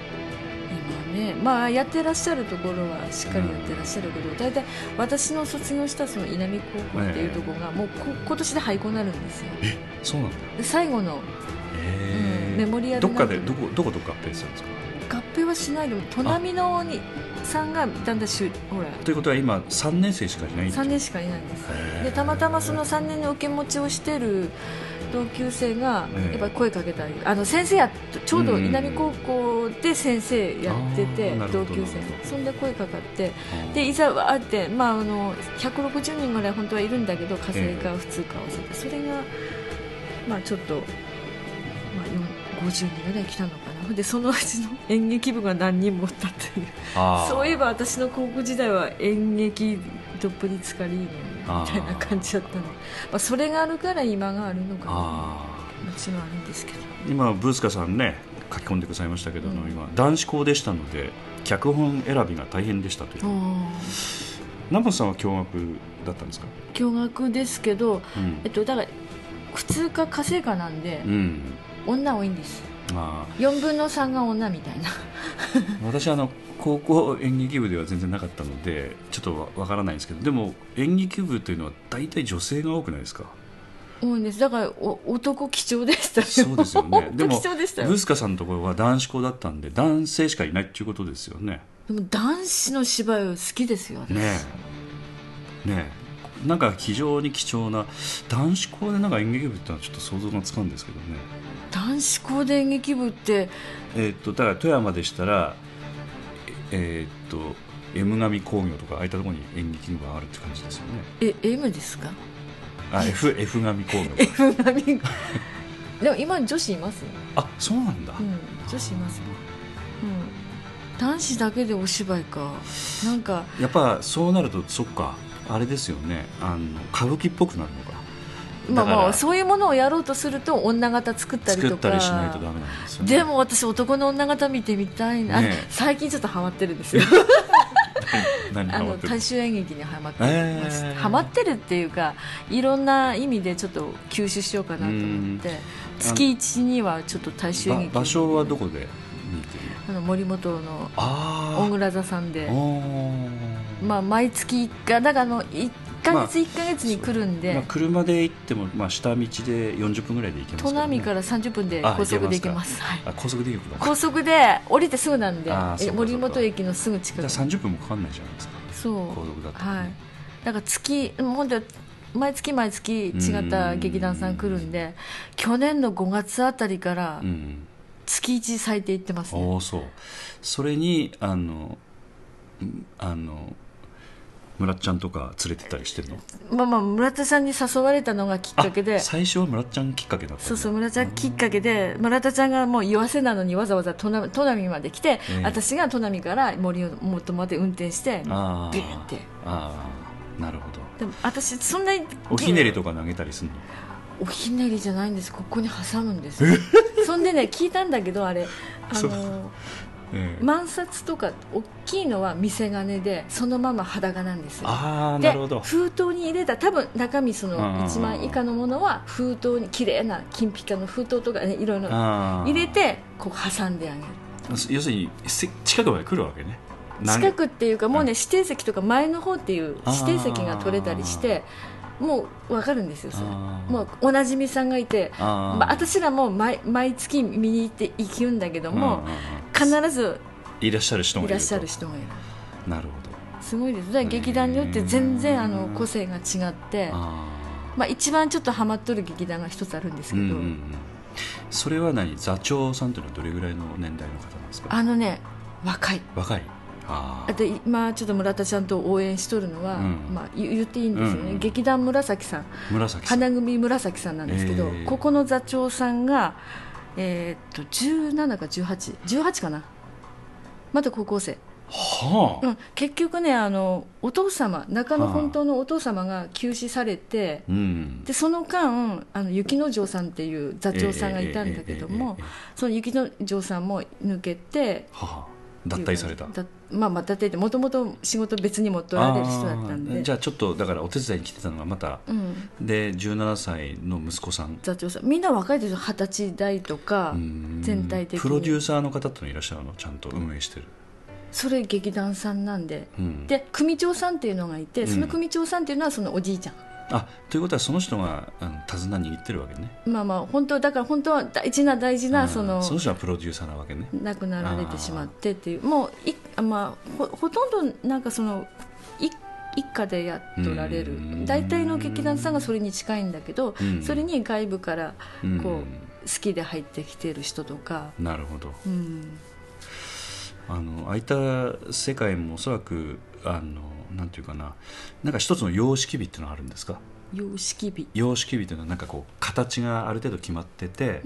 今ねまあやってらっしゃるところはしっかりやってらっしゃるけど大体私の卒業したその稲見高校っていうところがもうこ今年で廃校になるんですよ。そうなんだ。で最後の、へうんメモリアルどっかでどこどこと合併するんですか？合併はしない。でも砺波のにさんがだんだんしゅほら。ということは今3年生しかいない3年しかいないんです。でたまたまその3年の受け持ちをしてる同級生がええ。やっぱり声かけたりあの先生やちょうど稲見高校で先生やってて同級生。そんで声かかって。でいざわーって、まあ、あの160人ぐらい本当はいるんだけど火星か普通か合わせて。それが、まあ、ちょっと、まあ、よん50人ぐらい来たのかなでそのうちの演劇部が何人もおったっていう。そういえば私の高校時代は演劇どっぷりつかりーのみたいな感じだったの。まあ、それがあるから今があるのかな。もあちろんあるんですけど。ー今ブースカさんね書き込んでくださいましたけど、うん。今男子校でしたので脚本選びが大変でしたという。南本さんは共学だったんですか？驚愕ですけど、うん。えっと、だから普通か家政科なんで、うん。女多いんですあ4分の3が女みたいな。ー [LAUGHS] 私あの高校演劇部では全然なかったのでちょっとわわからないんですけどでも演劇部というのは大体女性が多くないですか？多いんです。だからお男貴重でしたよ。そうですよね。でも貴重でしたよ。ブースカさんのところは男子校だったんで男性しかいないっていうことですよね。でも男子の芝居好きですよ私。ねえ。ねえ。なんか非常に貴重な男子校でなんか演劇部ってのはちょっと想像がつかんですけどね男子校で演劇部って。えーっとだから富山でしたらええーっと M 上工業とかああいったところに演劇部があるって感じですよね。え M ですか？あ F, F 上工業。F 並み [LAUGHS] でも今女子いますあそうなんだ、うん女子いますうん。男子だけでお芝居か。なんか。やっぱそうなるとそっか。あれですよね。あの歌舞伎っぽくなるのかまあまあそういうものをやろうとすると女形作ったりとか。作ったりしないとダメなんですよね。でも私男の女形見てみたいな、あねえ。最近ちょっとハマってるんですよ。[LAUGHS] 何あの大衆演劇にハマってました、えー。ハマってるっていうかいろんな意味でちょっと吸収しようかなと思って。月一にはちょっと大衆演劇。ば場所はどこで見てる？あの森本のあ大蔵座さんで。まあ毎月1回だからあの1ヶ月1ヶ月に来るんで、まあ、車で行っても、まあ、下道で40分ぐらいで行けます砺けどね波から30分であ高速で行行けますすはい。あ高速で行くのか。高速で降りてすぐなんで森本駅のすぐ近く。じゃあ30分もかかんないじゃないですか。そう。高速だったらね。はい。だから月本当毎月毎月違った劇団さん来るんで去年の5月あたりからうん月1最低行ってますね、おおそう。それにあのんあの村っちゃんとか連れてったりしてるの？まあまあ村田さんに誘われたのがきっかけであ最初は村っちゃんきっかけだったそうそう村田ちゃんきっかけで村田ちゃんがもう岩瀬なのにわざわざ砺波まで来て、ええ。私が砺波から森本まで運転してあビューって。あああなるほど。でも私そんなにおひねりとか投げたりするの？おひねりじゃないんです。ここに挟むんです。そんでね聞いたんだけどあれ。あそ万札とか大きいのは見せ金でそのまま裸なんですよ。で封筒に入れた多分中身そのうんうんうん1万以下のものは封筒に綺麗な金ピカの封筒とかねいろいろ入れてこう挟んであげる。要するにせ近くまで来るわけね。近くっていうかもうね指定席とか前の方っていう指定席が取れたりしてもう分かるんですよそれ。もうおなじみさんがいてまあ、私らも毎毎月見に行って行くんだけども、必ずいらっしゃる人がいると。いらっしゃる人がいる。なるほど。すごいです。だから劇団によって全然あの個性が違ってあまあ、一番ちょっとハマっとる劇団が一つあるんですけど、ーうんうんうん。それは何？座長さんというのはどれぐらいの年代の方なんですか？あのね若い。若いあと今ちょっと村田ちゃんと応援しとるのは、うん、まあ、言っていいんですよね、うん、劇団紫さん。紫花組紫さんなんですけど、えー、ここの座長さんが、えー、っと17か1818かな。まだ高校生。はあ。うん、結局ねあのお父様中野本当のお父様が急死されて、はあ、でその間あの雪之丞さんっていう座長さんがいたんだけども、その雪之丞さんも抜けて、はあ。脱退された。だまあまあ脱退ってもともと仕事別にも取られる人だったんで。じゃあちょっとだからお手伝いに来てたのがまた、うん、で17歳の息子さん。座長さん。みんな若いですよ。二十歳代とかうん。全体的に。プロデューサーの方ってのいらっしゃるの？ちゃんと運営してる、それ劇団さんなんで。うん、で組長さんっていうのがいてん。その組長さんっていうのはそのおじいちゃん、あということはその人があの手綱握ってるわけね。まあまあ本当だから本当は大事な大事なそのその人はプロデューサーなわけね。亡くなられてしまってっていうもういあまあほほとんどなんかそのい一家でやっとられる。うん。大体の劇団さんがそれに近いんだけどうん。それに外部からうん。こう好きで入ってきてる人とか、なるほど。うん、あのあいた世界もおそらくあのなんていうかななんか一つの様式美っていうのがあるんですか？様式美、様式美というのはなんかこう形がある程度決まってて、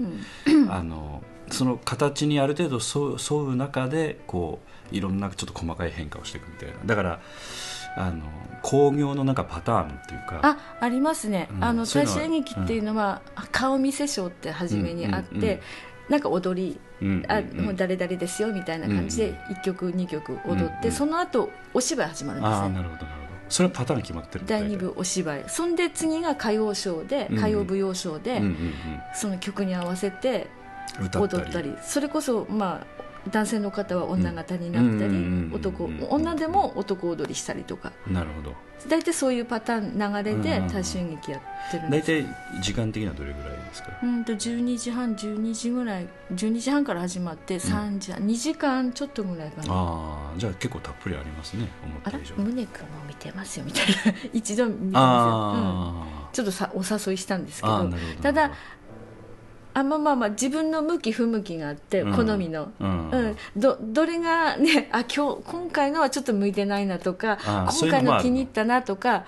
うん。あのその形にある程度沿う中でこういろんなちょっと細かい変化をしていくみたいな。だからあの興行のなんかパターンっていうか。あありますね、うん。あのそういうのは大衆演劇っていうのは、顔見せショーって初めにあって、うんうんうんなんか踊りうんうんうん。あもう誰々ですよみたいな感じで1曲2曲踊って、うんうんその後お芝居始まるんですね。なるほどなるほど。それはパターン決まってる第2部お芝居。そんで次が歌謡ショーでうん歌謡舞踊ショーで、うんうんその曲に合わせて踊ったり。それこそまあ男性の方は女型になったり、うんうんうんうん男女でも男踊りしたりとか。なるほど。大体そういうパターン流れでうん大衆演劇やってるん大です。体時間的にはどれぐらいですか？うんと12時半12時ぐらい12時半から始まって3時半、2時間ちょっとぐらいかな。ああじゃあ結構たっぷりありますね思っあらた以上。に宗君も見てますよみたいな。[LAUGHS] 一度見てますよ、うん、あちょっとさお誘いしたんですけど。ただあまあまあまあ自分の向き不向きがあってうん。好みの、うん。うん、どどれがねあ今日今回のはちょっと向いてないなとか今回の気に入ったなとか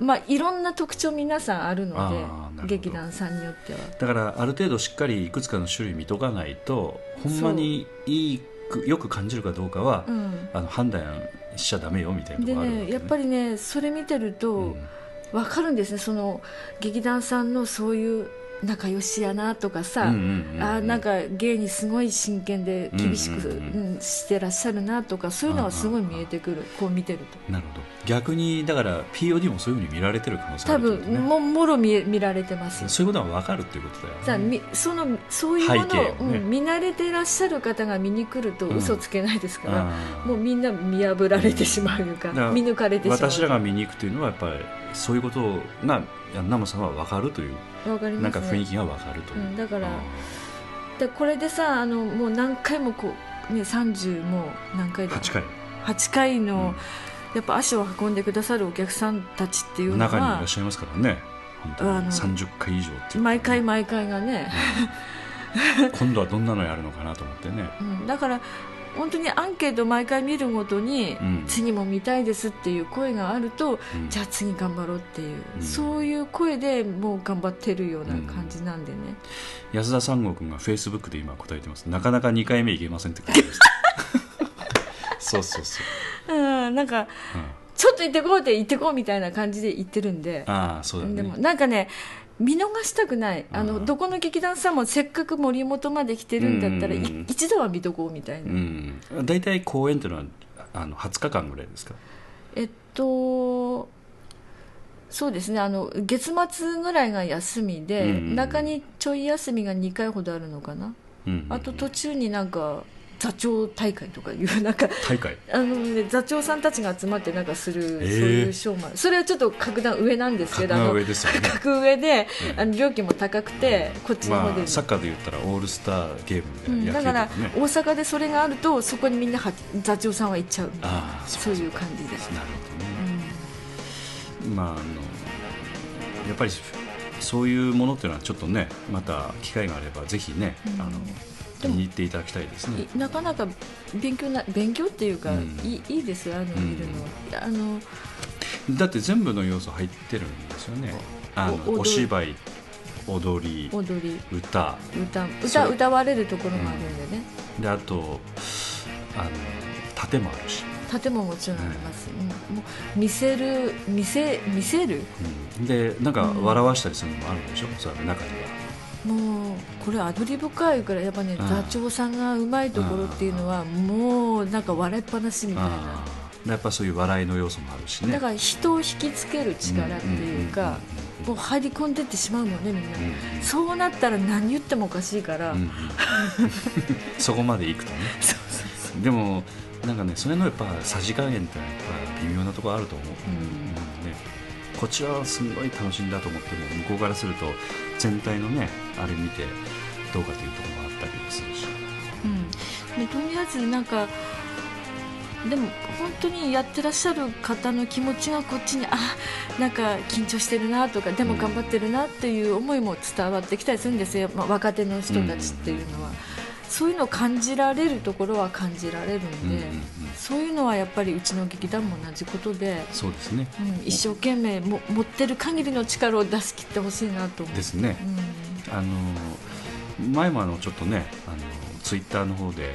うん。まあいろんな特徴皆さんあるので劇団さんによっては。だからある程度しっかりいくつかの種類見とかないとほんまにいいくよく感じるかどうかは、うん。あの判断しちゃダメよみたいなとでころあるわけね。やっぱりねそれ見てると、うん。分かるんですね。その劇団さんのそういう仲良しやなとかさ、うんうんうんあなんか芸にすごい真剣で厳しく、うんうんうんうん。してらっしゃるなとかそういうのがすごい見えてくる、こう見てると。なるほど。逆にだから POD もそういうふうに見られてる可能性あ多るね。分ももろ見え見られてますよ。そういうことは分かるっていうことだよね。あみそのそういうものを、をね。うん見慣れていらっしゃる方が見に来るとうん。嘘つけないですから、もうみんな見破られてしまういうか、見抜かれてしまう。私らが見に行くというのはやっぱりそういうことがナモさんは分かるというわかります、ね、なんか雰囲気が分かるという、うんだからあでこれでさあのもう何回もこう、ね、30もう何回だ。ー8回。8回の、うん。やっぱ足を運んでくださるお客さんたちっていうの中にいらはっしゃいますからね。本当に。あの30回以上っていう。毎回毎回がね、[LAUGHS] 今度はどんなのやるのかなと思ってね。うん、だから本当にアンケート毎回見るごとに、うん。次も見たいですっていう声があると、うん。じゃあ次頑張ろうっていう、うん。そういう声でもう頑張ってるような感じなんでね、安田三郷君がフェイスブックで今答えてます。なかなか2回目いけませんって書いてました [LAUGHS] そうそうそう、うん、なんかうん。ちょっと行ってこうって行ってこうみたいな感じで言ってるんで。ああそうだね。でもなんかね見逃したくない。あのうん。どこの劇団さんもせっかく森本まで来てるんだったら、いうん。一度は見とこうみたいな、うん。大体公演っていうのはあの20日間ぐらいですか？えっとそうですね。あの月末ぐらいが休みで、うん中にちょい休みが2回ほどあるのかな、うん。あと途中になんか座長大会とかいうなんか大会？あの、ね、座長さんたちが集まってなんかする、えー。そういうショーマンそれはちょっと格段上なんですけど格上ですよね。格上で、うん。あの料金も高くてこっちの方で、まあ、サッカーで言ったらオールスターゲームうん。で野球とだから大阪でそれがあるとそこにみんなは座長さんは行っちゃう。ああそういう感じで。す、なるほどね、うん。まああのやっぱりそういうものっていうのはちょっとねまた機会があればぜひね、うん。あのでも見に行っていただきたいですね。いなかなか勉強な勉強っていうか、うん。いいいいですよあの見るの、あのだって全部の要素入ってるんですよね。あのお芝居踊り踊り。歌。歌歌歌われるところもあるんでね、であとあの盾もあるし、盾ももちろんあります、うん。もう見せる見せ見せる？うん。でなんかうん笑わしたりするのもあるんでしょ、それ中にはもうこれアドリブかいからやっぱねうん。座長さんがうまいところっていうのはもうなんか笑いっぱなしみたいな。やっぱそういう笑いの要素もあるしね。だから人を引きつける力っていうかもう入り込んでってしまうもんねみんな、うんうんそうなったら何言ってもおかしいから、うんうん [LAUGHS] そこまでいくとね。[LAUGHS] でもなんかねそれのやっぱさじ加減ってやっぱ微妙なところあると思う、うん。ね、こっちはすごい楽しんだと思っても向こうからすると全体のねあれ見てどうかというところもあったりもするし。うん、でとりあえずなんかでも本当にやってらっしゃる方の気持ちがこっちにあなんか緊張してるなとかでも頑張ってるなっていう思いも伝わってきたりするんですよ、まあ、若手の人たちっていうのは、そういうのを感じられるところは感じられるんで、うんうんうん。そういうのはやっぱりうちの劇団も同じことで、そうですね。うん、一生懸命も持ってる限りの力を出し切ってほしいなと思う。ですね。うん。あの前もあのちょっとねあのツイッターの方で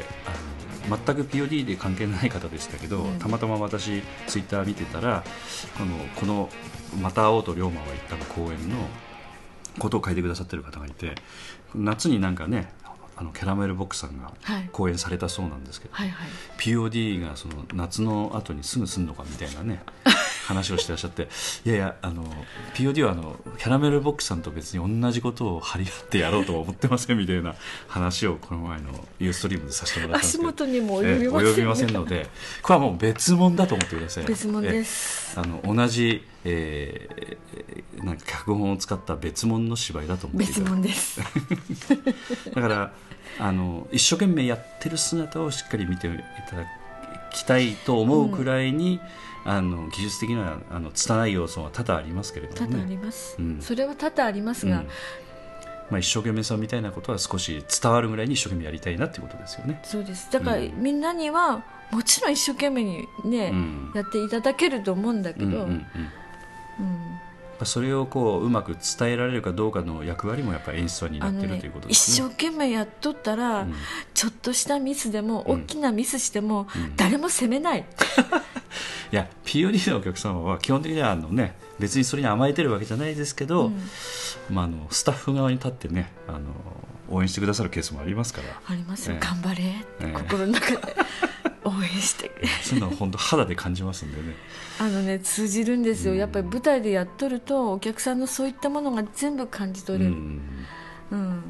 あの全く POD で関係ない方でしたけど、うん。たまたま私ツイッター見てたらこのこの「また会おうと龍馬は言った」の公演のことを書いてくださってる方がいて夏になんかねあのキャラメルボックスさんがはい。公演されたそうなんですけど、はいはい。POD がその夏の後にすぐすんのかみたいなね [LAUGHS] 話をしてらっしゃっていやいやあの POD はあのキャラメルボックスさんと別に同じことを張り合ってやろうとは思ってませんみたいな [LAUGHS] 話をこの前のユーストリームでさせてもらったんです足けど元にもええ及びません,、及びませんのでこれはもう別物だと思ってください。別物です。ええあの同じ、えーなんか脚本を使った別物の芝居だと思って別物です。[LAUGHS] だからあの一生懸命やってる姿をしっかり見ていただきたいと思うくらいに、あの技術的なあの拙い要素は多々ありますけれど多々あもねります、うん。それは多々ありますが、うん。まあ、一生懸命さみたいなことは少し伝わるぐらいに一生懸命やりたいなっていうことですよね。そうです。だから、うん。みんなにはもちろん一生懸命にね、うん。やっていただけると思うんだけど、うんうんうんうん。それをこううまく伝えられるかどうかの役割もやっぱり演出は担ってるねということで一すね。生懸命やっとったら、うん。ちょっとしたミスでも、うん。大きなミスしても、うん。誰も責めない、[LAUGHS] いや POD のお客様は基本的にはあの、ね、別にそれに甘えてるわけじゃないですけど、うん。まあ、あのスタッフ側に立ってねあの応援してくださるケースもありますから。ありますよ、ええ。頑張れ。ってええ。心の中で。応援して [LAUGHS] そういうのは本当肌で感じますんでね。あのね通じるんですよ、うん。やっぱり舞台でやっとるとお客さんのそういったものが全部感じ取れる、うんうん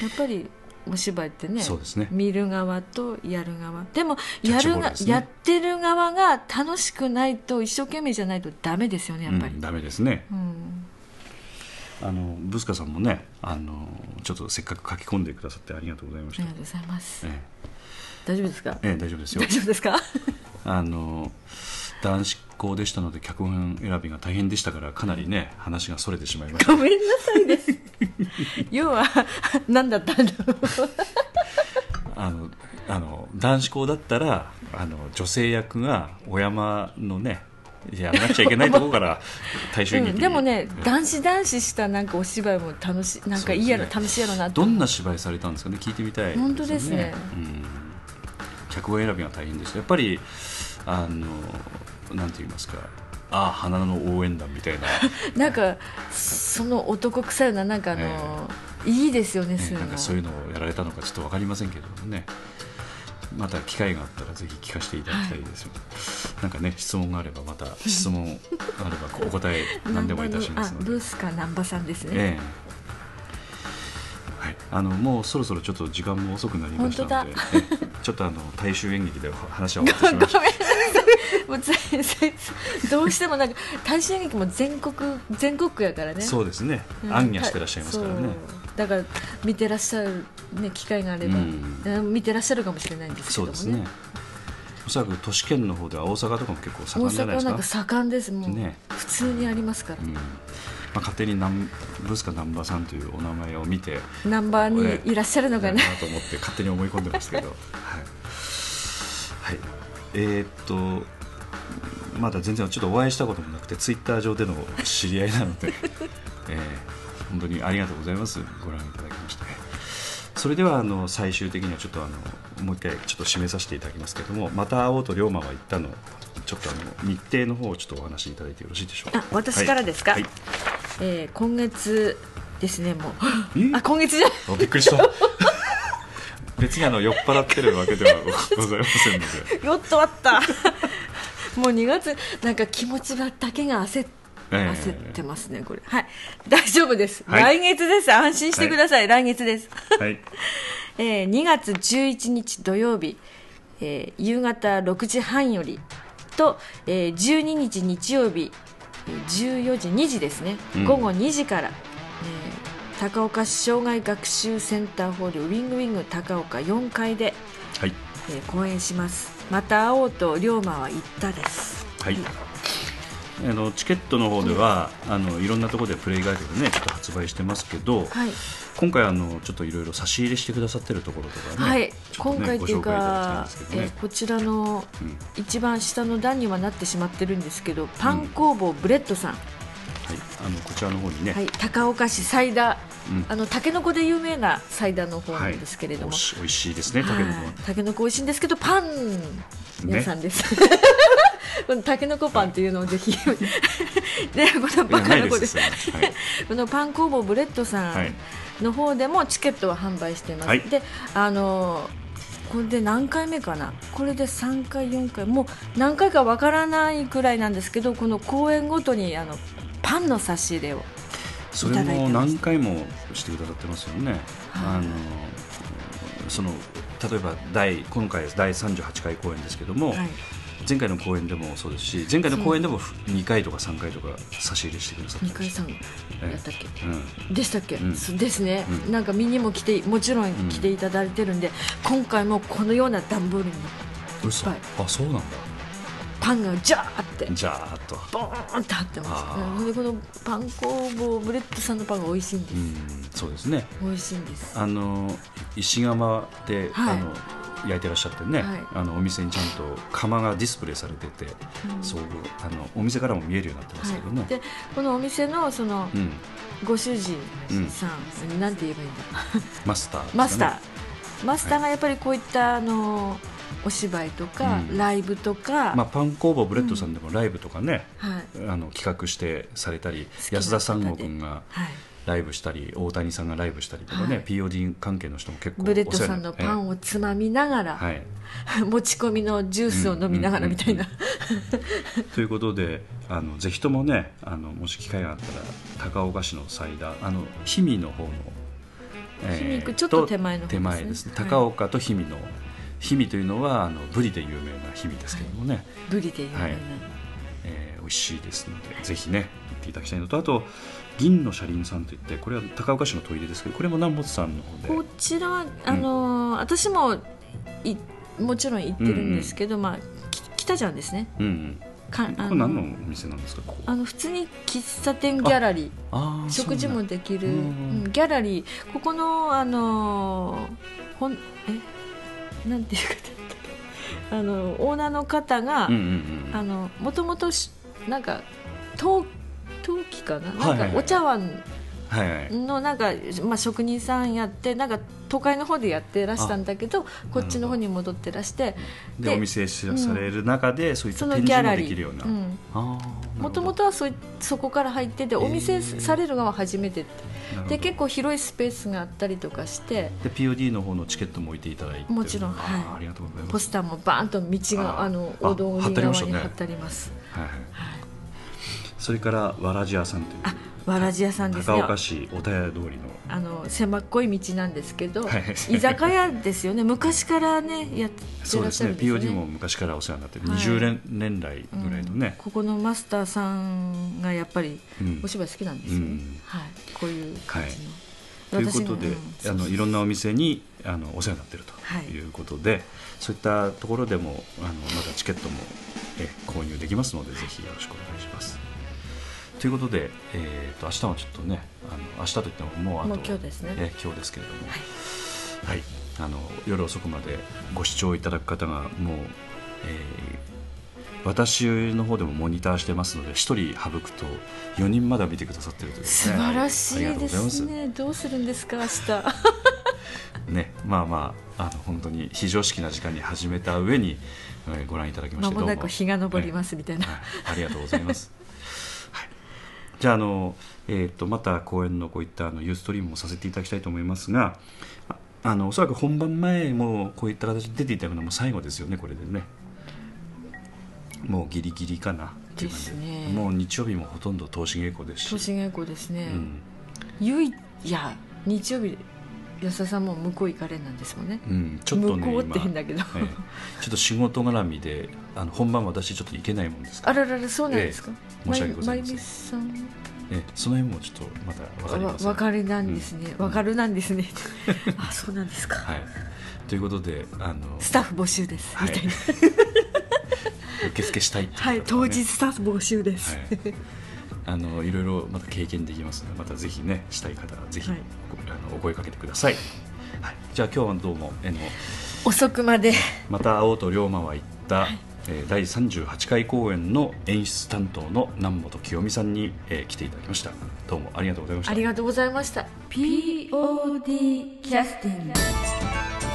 やっぱりお芝居ってねそうですね。見る側とやる側。でもやるが、ねやってる側が楽しくないと一生懸命じゃないとダメですよねやっぱり、うんダメですね。うんあのブスカさんもねあのちょっとせっかく書き込んでくださってありがとうございました、ありがとうございます、え大丈夫ですか？えええ大丈夫ですよ。大丈夫ですか？[LAUGHS] あの男子校でしたので脚本選びが大変でしたからかなりね話がそれてしまいました。ごめんなさいです。[LAUGHS] 要は何だったんだろう。[LAUGHS] あのあの男子校だったらあの女性役がお山のねやらなくちゃいけないところから [LAUGHS] 大衆劇に、うん、でもねえ男子男子したなんかお芝居も楽しいなんかいいやろ、そうです楽しいやろなどんな芝居されたんですかね聞いてみたい。本当ですね。うん、脚本選びが大変でした。やっぱりあのなんて言いますか。ああ花の応援団みたいな、[LAUGHS] なんかその男臭いななんかあの、いいですよねそういうの。ねなんかそういうのをやられたのかちょっと分かりませんけれどもねまた機会があったらぜひ聞かせていただきたいですよ、なんかね質問があればまた質問あればお答え [LAUGHS] 何でもいたしますので。あブースか難波さんですね、ええ。はい。あのもうそろそろちょっと時間も遅くなりましたので、ね、ちょっとあの大衆演劇で話は終わってしまいました。もうどうしてもなんか大衆演劇も全国全国区やからね。そうですね。うん。暗夜してらっしゃいますからね、だから見てらっしゃる、ね、機会があれば、見てらっしゃるかもしれないんですけどもね。そうですね。おそらく都市圏の方では大阪とかも結構盛大んじゃないですか？阪はなんか盛んです。もう、ね。普通にありますから、うん。まあ、勝手になんブースカナンバーさんというお名前を見てナンバーにいらっしゃるのかねなと思って勝手に思い込んでますけど。はい、はい、えーっとまだ全然ちょっとお会いしたこともなくてツイッター上での知り合いなので、[LAUGHS] えー本当にありがとうございます。ご覧いただきそれではあの最終的にはちょっとあのもう一回ちょっと締めさせていただきますけれどもまた会おうと龍馬は言ったのちょっとあの日程の方をちょっとお話しいただいてよろしいでしょうか。あ私からですか？はい。えー今月ですねもう。え？あ今月じゃ。びっくりした。別にあの酔っ払ってるわけではございませんので、[LAUGHS] よっとあった。もう2月なんか気持ちだけが焦っえ焦ってますねこれ。はい。大丈夫です、はい。来月です。安心してください、来月です。はい。[LAUGHS] えー2月11日土曜日、えー夕方6時半よりと、えー12日日曜日。えー14時2時ですね、うん。午後2時から、えー高岡市障害学習センターホールウィングウィング高岡4階で、はい。えー公演します。また会おうと龍馬は言ったです。はいあのチケットの方ではあのいろんなところでプレイガイドでねちょっと発売してますけど、はい、今回あのちょっといろいろ差し入れしてくださってるところとかね、はい。ね今回っていうかね。えーこちらのうん一番下の段にはなってしまってるんですけどパン工房ブレッドさん、はい、あのこちらの方にね、はい、高岡市サイダー、うん。あのタケノコで有名なサイダーの方なはいんですけれども、おし美味しいですね、タケノコ。ははい。タケノコ美味しいんですけどパン屋さんです、[LAUGHS] このタケノコパンっていうのをぜひ。でこのバカな子ですはい。このパン工房ブレッドさはいんの方でもチケットは販売しています、はい。であのこれで何回目かな？これで3回4回。もう何回かわからないくらいなんですけどこの公演ごとにあのパンの差し入れを。それも何回もしてくださってますよね。はい。あのその例えば第今回第38回公演ですけども、はい前回の公演でもそうですし前回の公演でも2回とか3回とか差し入れしてくださって。2回さんやえ。ったっけ？うん。でしたっけ、うん。ですね、うん。なんか見にも来てもちろん来ていただいてるんで、今回もこのような段ボールに嘘。い。っあそうなんだ。パンがジャーって。じゃああと。ボーンって貼ってます。でこのパン工房ブレッドさんのパンが美味しいんです、うんそうですね。美味しいんです。あの石窯で、はい。あの焼いてらっしゃってね、はい。あのお店にちゃんと窯がディスプレイされてて、うん。そうあのお店からも見えるようになってますけどね、はい、でこのお店のそのうん、ご主人さん、なんて言えばいいんだマスターね、マスター。マスターがやっぱりこういったあのお芝居とか、うん。ライブとか、まあ、パン工房ブレッドさんでもライブとかね、はい。あの企画してされたり安田三郷君がはい、ライブしたり大谷さんがライブしたりとかね、はい。POD 関係の人も結構ブレッドさんのパンを、をつまみながら、はい、[LAUGHS] 持ち込みのジュースを飲みながらみたいな、[LAUGHS] ということであのぜひともねあのもし機会があったら高岡市のサイダーあの氷見の方の、氷見区ちょっと手前のね。手前ですね。はい。高岡と氷見の氷見というのはあのブリで有名な氷見ですけどもね、ブリで有名な、はい。えー美味しいですのでぜひね行っていただきたいのとあと銀の車輪さんといってこれは高岡市のトイレですけどこれも南本さんの方で。こちらはあのー私もいもちろん行ってるんですけど、まあき北じゃんですね。うんうん。かこあれ何のお店なんですかここ？あの普通に喫茶店ギャラリー。あー食事もできる、そううん。ギャラリー。ここのあのーほんえなんていうかあのオーナーの方が、うんうんうん。あのもともとしなんか陶陶器かな？なんかお茶碗のなんか、まあ、職人さんやってなんか都会の方でやってらしたんだけどこっちの方に戻ってらしてでお店しされる中で、そういった展示もできるような、もともとはそいそこから入っててお店されるのは初めてで結構広いスペースがあったりとかして。で POD の方のチケットも置いていただいて。もちろんはい。ありがとうございます。ポスターもバーンと道がああのあ大通り貼ってありましたね。側に貼ってあります。はい。はいそれからわらじ屋さんというあわらじ屋さんですね高岡市小田屋通りの。あの狭っこい道なんですけど、はい。居酒屋ですよね。昔からねやってそうですねらっしゃるんですね。POD も昔からお世話になってる、はい。20年年来ぐらいのね、ここのマスターさんがやっぱりうん。お芝居好きなんですよね、うん。はい、こういう感じの、ということで、あのいろんなお店にあのお世話になっているはい。ということで、そういったところでもあのまたチケットもえ購入できますので、ぜひよろしくお願いします。ということで、えー、と明日はちょっとねあの明日といってももうあと今日ですね。え今日ですけれども、はい。あの夜遅くまでご視聴いただく方がもう、えー私の方でもモニターしてますので1人省くと4人まだ見てくださってるという、ね、素晴らしいですす。ねどうするんですか明日。[LAUGHS] ね、まあまああの本当に非常識な時間に始めた上に、えーご覧いただきましてまもなく日が昇りますみたいな、はい、ありがとうございます。はい、じゃああの、えー、とまた公演のこういったあのユーストリームもさせていただきたいと思いますがああのおそらく本番前もこういった形で出ていただくのも最後ですよねこれでね。もうギリギリかなっていう感じね。もう日曜日もほとんど投資稽古ですし。投資稽古ですね、うん。ゆいいや日曜日安田さんも向こう行かれなんですもんね。うん、ちょっとね向こうって今変だけど、ええ。ちょっと仕事絡みであの本番私ちょっと行けないもんですから。あらららそうなんですか、ええ申し訳ございません。さん。ええその辺もちょっとまた分かりません。わかりなんですね、うん。わかるなんですね。[LAUGHS] あそうなんですか、はい、ということであのスタッフ募集です、はい。みたいな。受付したいいう方はいね当日スタッフ募集です、はい、あのいろいろまた経験できますのでまたぜひねしたい方はぜひ、はい。あのお声かけてください、はい、じゃあ今日はどうもえの遅くまで。また会おうと龍馬は言った、えー第38回公演の演出担当の南本清美さんに、えー来ていただきました。どうもありがとうございました。ありがとうございました。POD キャスティング